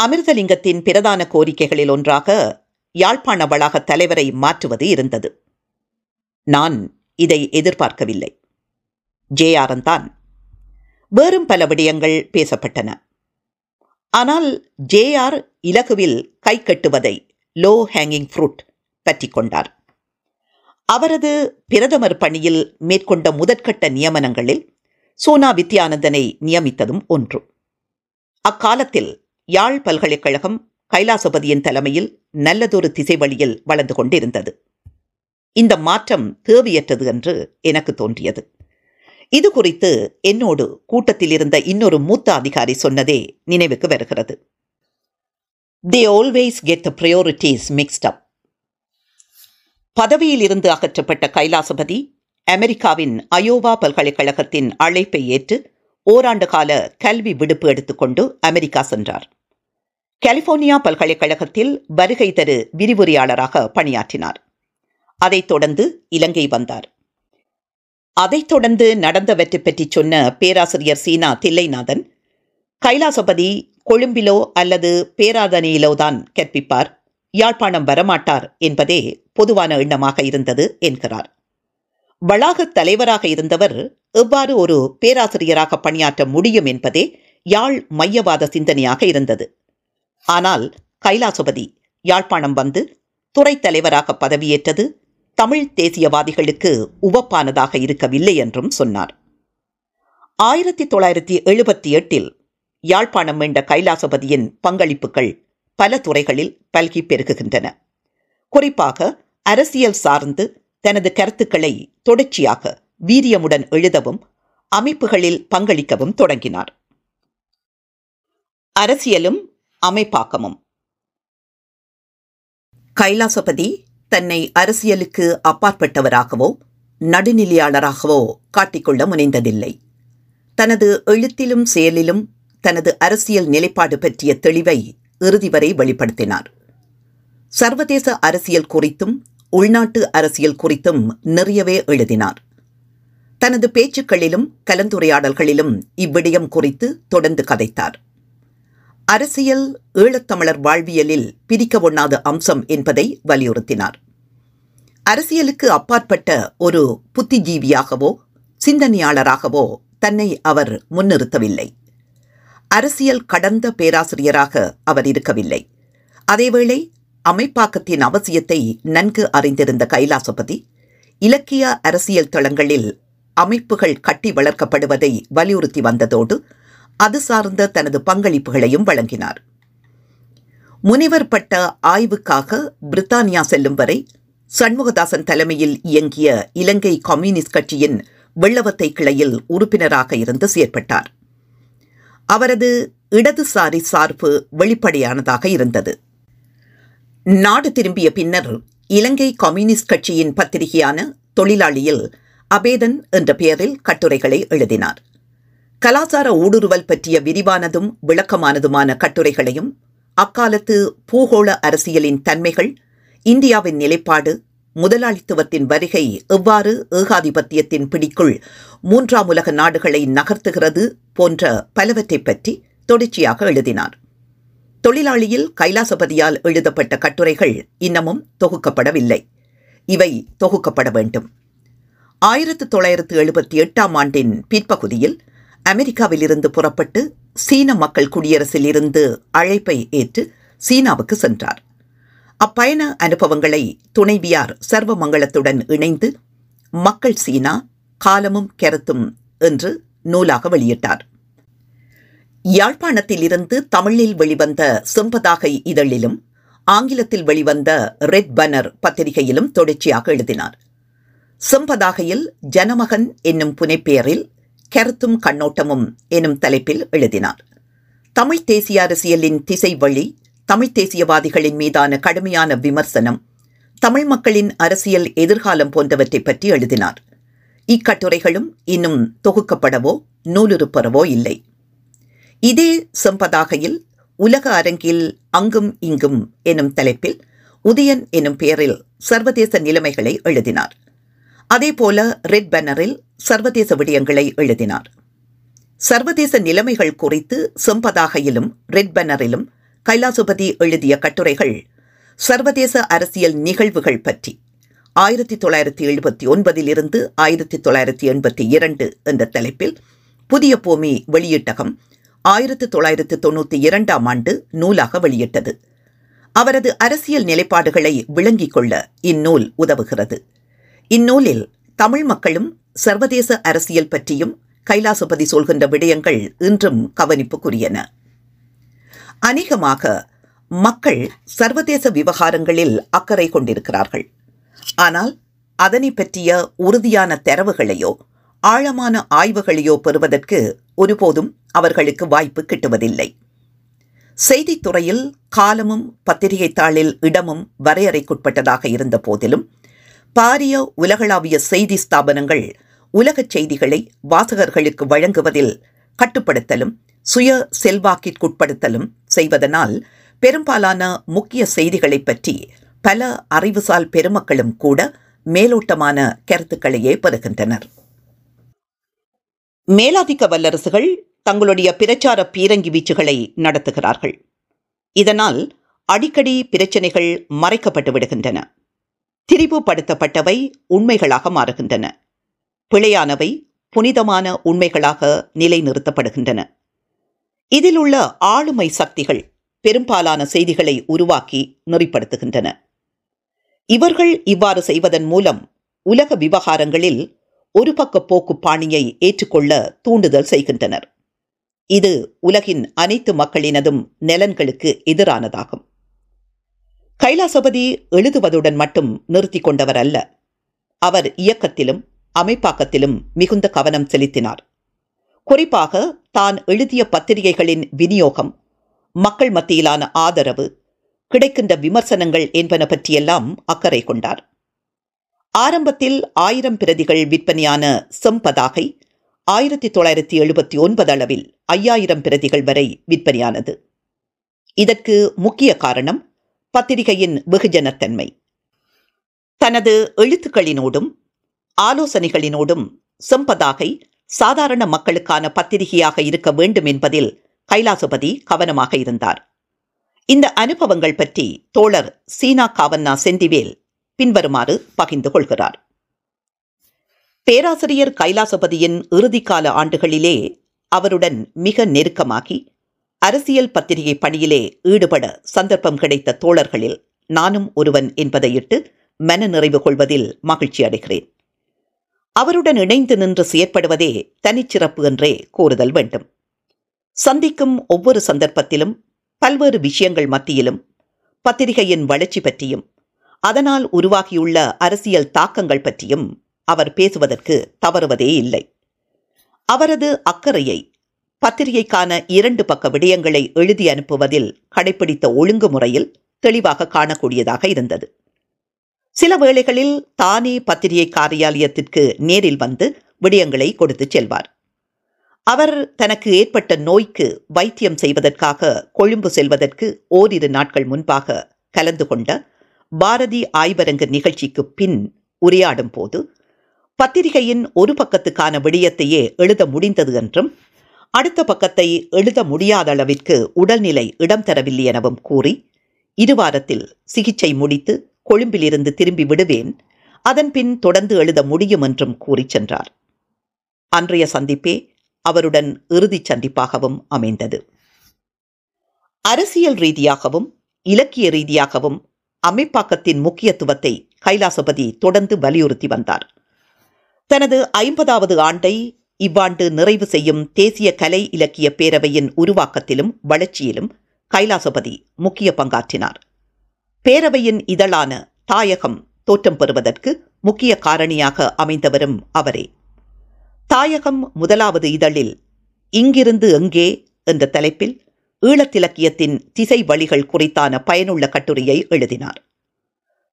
அமிர்தலிங்கத்தின் பிரதான கோரிக்கைகளில் ஒன்றாக யாழ்ப்பாண வளாக தலைவரை மாற்றுவது இருந்தது. நான் இதை எதிர்பார்க்கவில்லை. ஜே தான். வேறும் பல விடயங்கள் பேசப்பட்டன. ஆனால் ஜே ஆர் இலகுவில் கை கட்டுவதை லோ ஹேங்கிங் ஃப்ரூட் பற்றி கொண்டார். அவரது பிரதமர் பணியில் மேற்கொண்ட முதற்கட்ட நியமனங்களில் சோனா வித்யானந்தனை நியமித்ததும் ஒன்று. அக்காலத்தில் யாழ் பல்கலைக்கழகம் கைலாசபதியின் தலைமையில் நல்லதொரு திசை வழியில் வளர்ந்து கொண்டிருந்தது. இந்த மாற்றம் தேவையற்றது என்று எனக்கு தோன்றியது. இது குறித்து என்னோடு கூட்டத்தில் இருந்த இன்னொரு மூத்த அதிகாரி சொன்னதே நினைவுக்கு வருகிறது. They always get the priorities mixed up பதவியில் இருந்து அகற்றப்பட்ட கைலாசபதி அமெரிக்காவின் அயோவா பல்கலைக்கழகத்தின் அழைப்பை ஏற்று ஓராண்டு கால கல்வி விடுப்பு எடுத்துக்கொண்டு அமெரிக்கா சென்றார். கலிபோர்னியா பல்கலைக்கழகத்தில் வருகை தரு விரிவுரையாளராக பணியாற்றினார். அதைத் தொடர்ந்து இலங்கை வந்தார். அதைத் தொடர்ந்து நடந்தவற்றை பற்றி சொன்ன பேராசிரியர் சீனா தில்லைநாதன் கைலாசபதி கொழும்பிலோ அல்லது பேராதனையிலோ தான் கற்பிப்பார். யாழ்ப்பாணம் வரமாட்டார் என்பதே பொதுவான எண்ணமாக இருந்தது என்கிறார். வளாகத் தலைவராக இருந்தவர் எவ்வாறு ஒரு பேராசிரியராக பணியாற்ற முடியும் என்பதே யாழ் மையவாத சிந்தனையாக இருந்தது. ஆனால் கைலாசபதி யாழ்ப்பாணம் வந்து துறைத் தலைவராக பதவியேற்றது தமிழ் தேசியவாதிகளுக்கு உவப்பானதாக இருக்கவில்லை என்றும் சொன்னார். ஆயிரத்தி தொள்ளாயிரத்தி எழுபத்தி எட்டில் யாழ்ப்பாணம் என்ற கைலாசபதியின் பங்களிப்புகள் பல துறைகளில் பல்கி பெருகுகின்றன. குறிப்பாக அரசியல் சார்ந்து தனது கருத்துக்களை தொடர்ச்சியாக வீரியமுடன் எழுதவும் அமைப்புகளில் பங்களிக்கவும் தொடங்கினார். அரசியலும் அமைப்பாக்கமும். கைலாசபதி தன்னை அரசியலுக்கு அப்பாற்பட்டவராகவோ நடுநிலையாளராகவோ காட்டிக்கொள்ள முனைந்ததில்லை. தனது எழுத்திலும் செயலிலும் தனது அரசியல் நிலைப்பாடு பற்றிய தெளிவை இறுதி வரை வெளிப்படுத்தினார். சர்வதேச அரசியல் குறித்தும் உள்நாட்டு அரசியல் குறித்தும் நிறையவே எழுதினார். தனது பேச்சுக்களிலும் கலந்துரையாடல்களிலும் இவ்விடயம் குறித்து தொடர்ந்து கதைத்தார். அரசியல் ஈழத்தமிழர் வாழ்வியலில் பிரிக்க ஒண்ணாத அம்சம் என்பதை வலியுறுத்தினார். அரசியலுக்கு அப்பாற்பட்ட ஒரு புத்திஜீவியாகவோ சிந்தனையாளராகவோ தன்னை அவர் முன்னிறுத்தவில்லை. அரசியல் கடந்த பேராசிரியராக அவர் இருக்கவில்லை. அதேவேளை அமைப்பாக்கத்தின் அவசியத்தை நன்கு அறிந்திருந்த கைலாசபதி இலக்கிய அரசியல் தளங்களில் அமைப்புகள் கட்டி வளர்க்கப்படுவதை வலியுறுத்தி வந்ததோடு அது சார்ந்த தனது பங்களிப்புகளையும் வழங்கினார். முனிவர் பட்ட ஆய்வுக்காக பிரித்தானியா செல்லும் வரை சண்முகதாசன் தலைமையில் இயங்கிய இலங்கை கம்யூனிஸ்ட் கட்சியின் வெள்ளவத்தை கிளையில் உறுப்பினராக இருந்து செயற்பட்டார். அவரது இடதுசாரி சார்பு வெளிப்படையானதாக இருந்தது. நாடு திரும்பிய பின்னர் இலங்கை கம்யூனிஸ்ட் கட்சியின் பத்திரிகையான தொழிலாளியில் அபேதன் என்ற பெயரில் கட்டுரைகளை எழுதினார். கலாச்சார ஊடுருவல் பற்றிய விரிவானதும் விளக்கமானதுமான கட்டுரைகளையும் அக்காலத்து பூகோள அரசியலின் தன்மைகள் இந்தியாவின் நிலைப்பாடு முதலாளித்துவத்தின் வருகை எவ்வாறு ஏகாதிபத்தியத்தின் பிடிக்குள் மூன்றாம் உலக நாடுகளை நகர்த்துகிறது போன்ற பலவற்றை பற்றி தொடர்ச்சியாக எழுதினார். தொழிலாளியில் கைலாசபதியால் எழுதப்பட்ட கட்டுரைகள் இன்னமும் தொகுக்கப்படவில்லை. இவை தொகுக்கப்பட வேண்டும். ஆயிரத்து தொள்ளாயிரத்து எழுபத்தி எட்டாம் ஆண்டின் பிற்பகுதியில் அமெரிக்காவிலிருந்து புறப்பட்டு சீன மக்கள் குடியரசில் இருந்து அழைப்பை ஏற்று சீனாவுக்கு சென்றார். அப்பயண அனுபவங்களை துணைவியார் சர்வமங்கலத்துடன் இணைந்து மக்கள் சீனா காலமும் கருத்தும் என்று நூலாக வெளியிட்டார். யாழ்ப்பாணத்திலிருந்து தமிழில் வெளிவந்த செம்பதாகை இதழிலும் ஆங்கிலத்தில் வெளிவந்த ரெட் பனர் பத்திரிகையிலும் தொடர்ச்சியாக எழுதினார். செம்பதாகையில் ஜனமகன் என்னும் புனைப்பெயரில் கருத்தும் கண்ணோட்டமும் எனும் தலைப்பில் எழுதினார். தமிழ் தேசிய அரசியலின் திசை வழி தமிழ் தேசியவாதிகளின் மீதான கடுமையான விமர்சனம். தமிழ் மக்களின் அரசியல் எதிர்காலம் போன்றவற்றை பற்றி எழுதினார். இக்கட்டுரைகளும் இன்னும் தொகுக்கப்படவோ நூலுறுப்பறவோ இல்லை. இதே செம்பதாகையில் உலக அரங்கில் அங்கும் இங்கும் எனும் தலைப்பில் உதயன் எனும் பெயரில் சர்வதேச நிலைமைகளை எழுதினார். அதேபோல ரெட் பேனரில் சர்வதேச விடயங்களை எழுதினார். சர்வதேச நிலைமைகள் குறித்து செம்பதாகையிலும் ரெட் பேனரிலும் கைலாசுபதி எழுதிய கட்டுரைகள் சர்வதேச அரசியல் நிகழ்வுகள் பற்றி. ஆயிரத்தி தொள்ளாயிரத்தி எழுபத்தி ஒன்பதிலிருந்து ஆயிரத்தி தொள்ளாயிரத்தி எண்பத்தி இரண்டு என்ற தலைப்பில் புதிய பூமி வெளியீட்டகம் ஆயிரத்தி தொள்ளாயிரத்து தொண்ணூற்றி இரண்டாம் ஆண்டு நூலாக வெளியிட்டது. அவரது அரசியல் நிலைப்பாடுகளை விளங்கிக் கொள்ள இந்நூல் உதவுகிறது. இந்நூலில் தமிழ் மக்களும் சர்வதேச அரசியல் பற்றியும் கைலாசபதி சொல்கின்ற விடயங்கள் இன்றும் கவனிப்புக்குரியன. அநேகமாக மக்கள் சர்வதேச விவகாரங்களில் அக்கறை கொண்டிருக்கிறார்கள். ஆனால் அதனை பற்றிய உறுதியான தரவுகளையோ ஆழமான ஆய்வுகளையோ பெறுவதற்கு ஒருபோதும் அவர்களுக்கு வாய்ப்பு கிட்டுவதில்லை. செய்தித்துறையில் காலமும் பத்திரிகை தாளில் இடமும் வரையறைக்குட்பட்டதாக இருந்த போதிலும் பாரிய உலகளாவிய செய்தி ஸ்தாபனங்கள் உலகச் செய்திகளை வாசகர்களுக்கு வழங்குவதில் கட்டுப்படுத்தலும் சுய செல்வாக்கிற்குட்படுத்தலும் செய்வதனால் பெரும்பாலான முக்கிய செய்திகளைப் பற்றி பல அறிவுசால் பெருமக்களும் கூட மேலோட்டமான கருத்துக்களையே பெறுகின்றனர் மேலாதிக்க வல்லரசுகள் தங்களுடைய பிரச்சார பீரங்கி வீச்சுகளை நடத்துகிறார்கள். இதனால் அடிக்கடி பிரச்சனைகள் மறைக்கப்பட்டு விடுகின்றன. திரிவுபடுத்தப்பட்டவை உண்மைகளாக மாறுகின்றன. பிழையானவை புனிதமான உண்மைகளாக நிலைநிறுத்தப்படுகின்றன. இதில் உள்ள ஆளுமை சக்திகள் பெரும்பாலான செய்திகளை உருவாக்கி நெறிப்படுத்துகின்றன. இவர்கள் இவ்வாறு செய்வதன் மூலம் உலக விவகாரங்களில் ஒரு பக்க போக்கு பாணியை ஏற்றுக்கொள்ள தூண்டுதல் செய்கின்றனர். இது உலகின் அனைத்து மக்களினதும் நலன்களுக்கு எதிரானதாகும். கைலாசபதி எழுதுவதுடன் மட்டும் நிறுத்தி கொண்டவர் அல்ல. அவர் இயக்கத்திலும் அமைப்பாக்கத்திலும் மிகுந்த கவனம் செலுத்தினார். குறிப்பாக தான் எழுதிய பத்திரிகைகளின் விநியோகம் மக்கள் மத்தியிலான ஆதரவு கிடைக்கின்ற விமர்சனங்கள் என்பன பற்றியெல்லாம் அக்கறை கொண்டார். ஆரம்பத்தில் ஆயிரம் பிரதிகள் விற்பனையான செம்பதாகை ஆயிரத்தி தொள்ளாயிரத்தி எழுபத்தி ஒன்பது அளவில் ஐயாயிரம் பிரதிகள் வரை விற்பனையானது. இதற்கு முக்கிய காரணம் பத்திரிகையின் வெகுஜனத்தன்மை. தனது எழுத்துக்களினோடும் ஆலோசனைகளினோடும் செம்பதாகை சாதாரண மக்களுக்கான பத்திரிகையாக இருக்க வேண்டும் என்பதில் கைலாசபதி கவனமாக இருந்தார். இந்த அனுபவங்கள் பற்றி தோழர் சீனா காவன்னா செந்திவேல் பின்வருமாறு பகிர்ந்து கொள்கிறார். பேராசிரியர் கைலாசபதியின் இறுதிக்கால ஆண்டுகளிலே அவருடன் மிக நெருக்கமாகி அரசியல் பத்திரிகை பணியிலே ஈடுபட சந்தர்ப்பம் கிடைத்த தோழர்களில் நானும் ஒருவன் என்பதையிட்டு மன நிறைவு கொள்வதில் மகிழ்ச்சி அடைகிறேன் அவருடன் இணைந்து நின்று செயற்படுவதே தனிச்சிறப்பு என்றே கூறுதல் வேண்டும். சந்திக்கும் ஒவ்வொரு சந்தர்ப்பத்திலும் பல்வேறு விஷயங்கள் மத்தியிலும் பத்திரிகையின் வளர்ச்சி பற்றியும் அதனால் உருவாகியுள்ள அரசியல் தாக்கங்கள் பற்றியும் அவர் பேசுவதற்கு தவறுவதே இல்லை. அவரது அக்கறையை பத்திரிகைக்கான இரண்டு பக்க விடயங்களை எழுதி அனுப்புவதில் கடைபிடித்த ஒழுங்குமுறையில் தெளிவாக காணக்கூடியதாக இருந்தது. சில வேளைகளில் தானே பத்திரிகை காரியாலயத்திற்கு நேரில் வந்து விடயங்களை கொடுத்துச் செல்வார். அவர் தனக்கு ஏற்பட்ட நோய்க்கு வைத்தியம் செய்வதற்காக கொழும்பு செல்வதற்கு ஓரிரு நாட்கள் முன்பாக கலந்து கொண்ட பாரதி ஆய்வரங்க நிகழ்ச்சிக்கு பின் உரையாடும் போது பத்திரிகையின் ஒரு பக்கத்துக்கான விடயத்தையே எழுத முடிந்தது என்றும் அடுத்த பக்கத்தை எழுத முடியாத அளவிற்கு உடல்நிலை இடம் தரவில்லை எனவும் கூறி இருவாரத்தில் சிகிச்சை முடித்து கொழும்பிலிருந்து திரும்பி விடுவேன். அதன்பின் தொடர்ந்து எழுத முடியும் என்றும் கூறிச் சென்றார். அன்றைய சந்திப்பே அவருடன் இறுதிச் சந்திப்பாகவும் அமைந்தது. அரசியல் ரீதியாகவும் இலக்கிய ரீதியாகவும் அமைப்பாக்கத்தின் முக்கியத்துவத்தை கைலாசபதி தொடர்ந்து வலியுறுத்தி வந்தார். தனது ஐம்பதாவது ஆண்டை இவ்வாண்டு நிறைவு செய்யும் தேசிய கலை இலக்கிய பேரவையின் உருவாக்கத்திலும் வளர்ச்சியிலும் கைலாசபதி முக்கிய பங்காற்றினார். பேரவையின் இதழான தாயகம் தோற்றம் பெறுவதற்கு முக்கிய காரணியாக அமைந்தவரும் அவரே. தாயகம் முதலாவது இதழில் இங்கிருந்து எங்கே என்ற தலைப்பில் ஈழத்திலக்கியத்தின் திசை வழிகள் குறித்தான பயனுள்ள கட்டுரையை எழுதினார்.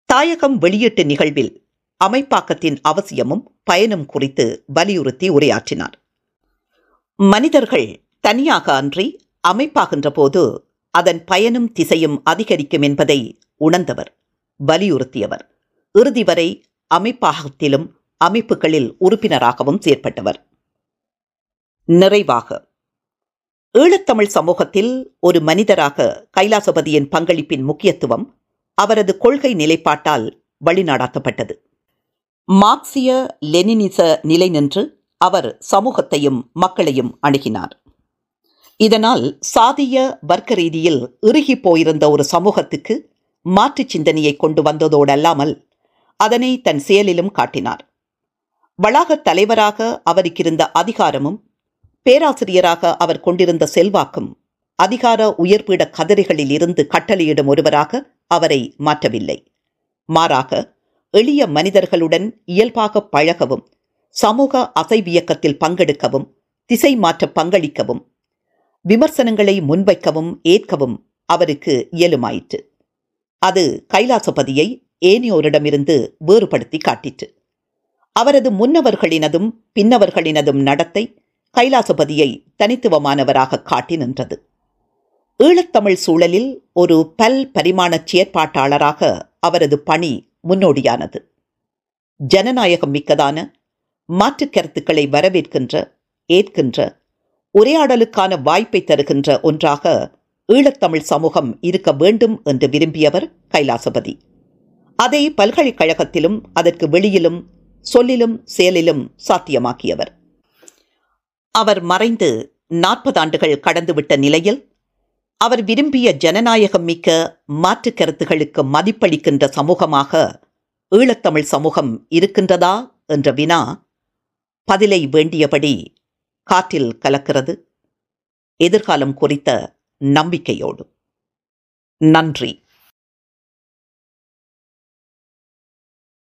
தாயகம் வெளியீட்டு நிகழ்வில் அமைப்பாக்கத்தின் அவசியமும் பயனும் குறித்து வலியுறுத்தி உரையாற்றினார். மனிதர்கள் தனியாக அன்றி அமைப்பாகின்ற போது அதன் பயனும் திசையும் அதிகரிக்கும் என்பதை உணர்ந்தவர் வலியுறுத்தியவர். இறுதி வரை அமைப்பாகத்திலும் அமைப்புகளில் உறுப்பினராகவும் செயற்பட்டவர். நிறைவாக. ஈழத்தமிழ் சமூகத்தில் ஒரு மனிதராக கைலாசபதியின் பங்களிப்பின் முக்கியத்துவம் அவரது கொள்கை நிலைப்பாட்டால் வழிநடாத்தப்பட்டது. மார்க்சிய லெனினிச நிலை நின்று அவர் சமூகத்தையும் மக்களையும் அணுகினார். இதனால் சாதிய வர்க்க ரீதியில் இறுகி போயிருந்த ஒரு சமூகத்துக்கு மாற்றுச் சிந்தனையை கொண்டு வந்ததோடல்லாமல் அதனை தன் செயலிலும் காட்டினார். வளாகத் தலைவராக அவருக்கிருந்த அதிகாரமும் பேராசிரியராக அவர் கொண்டிருந்த செல்வாக்கும் அதிகார உயர்பீட கதிரைகளில் இருந்து கட்டளையிடும் ஒருவராக அவரை மாற்றவில்லை. மாறாக எளிய மனிதர்களுடன் இயல்பாக பழகவும் சமூக அசைவியக்கத்தில் பங்கெடுக்கவும் திசை மாற்ற பங்களிக்கவும் விமர்சனங்களை முன்வைக்கவும் ஏற்கவும் அவருக்கு இயலுமாயிற்று. அது கைலாசபதியை ஏனையோரிடமிருந்து வேறுபடுத்தி காட்டிற்று. அவரது முன்னவர்களினதும் பின்னவர்களினதும் நடத்தை கைலாசபதியை தனித்துவமானவராக காட்டி நின்றது. ஈழத்தமிழ் சூழலில் ஒரு பல் பரிமாண செயற்பாட்டாளராக அவரது பணி முன்னோடியானது. ஜனநாயகம் மிக்கதான மாற்றுக் கருத்துக்களை வரவேற்கின்ற ஏற்கின்ற உரையாடலுக்கான வாய்ப்பை தருகின்ற ஒன்றாக ஈழத்தமிழ் சமூகம் இருக்க வேண்டும் என்று விரும்பியவர் கைலாசபதி. அதை பல்கலைக்கழகத்திலும் அதற்கு வெளியிலும் சொல்லிலும் செயலிலும் சாத்தியமாக்கியவர். அவர் மறைந்து நாற்பது ஆண்டுகள் கடந்துவிட்ட நிலையில் அவர் விரும்பிய ஜனநாயகம் மிக்க மாற்றுக் கருத்துகளுக்கு மதிப்பளிக்கின்ற சமூகமாக ஈழத்தமிழ் சமூகம் இருக்கின்றதா என்ற வினா பதிலை வேண்டியபடி காற்றில் கலக்கிறது. எதிர்காலம் குறித்த நம்பிக்கையோடு நன்றி.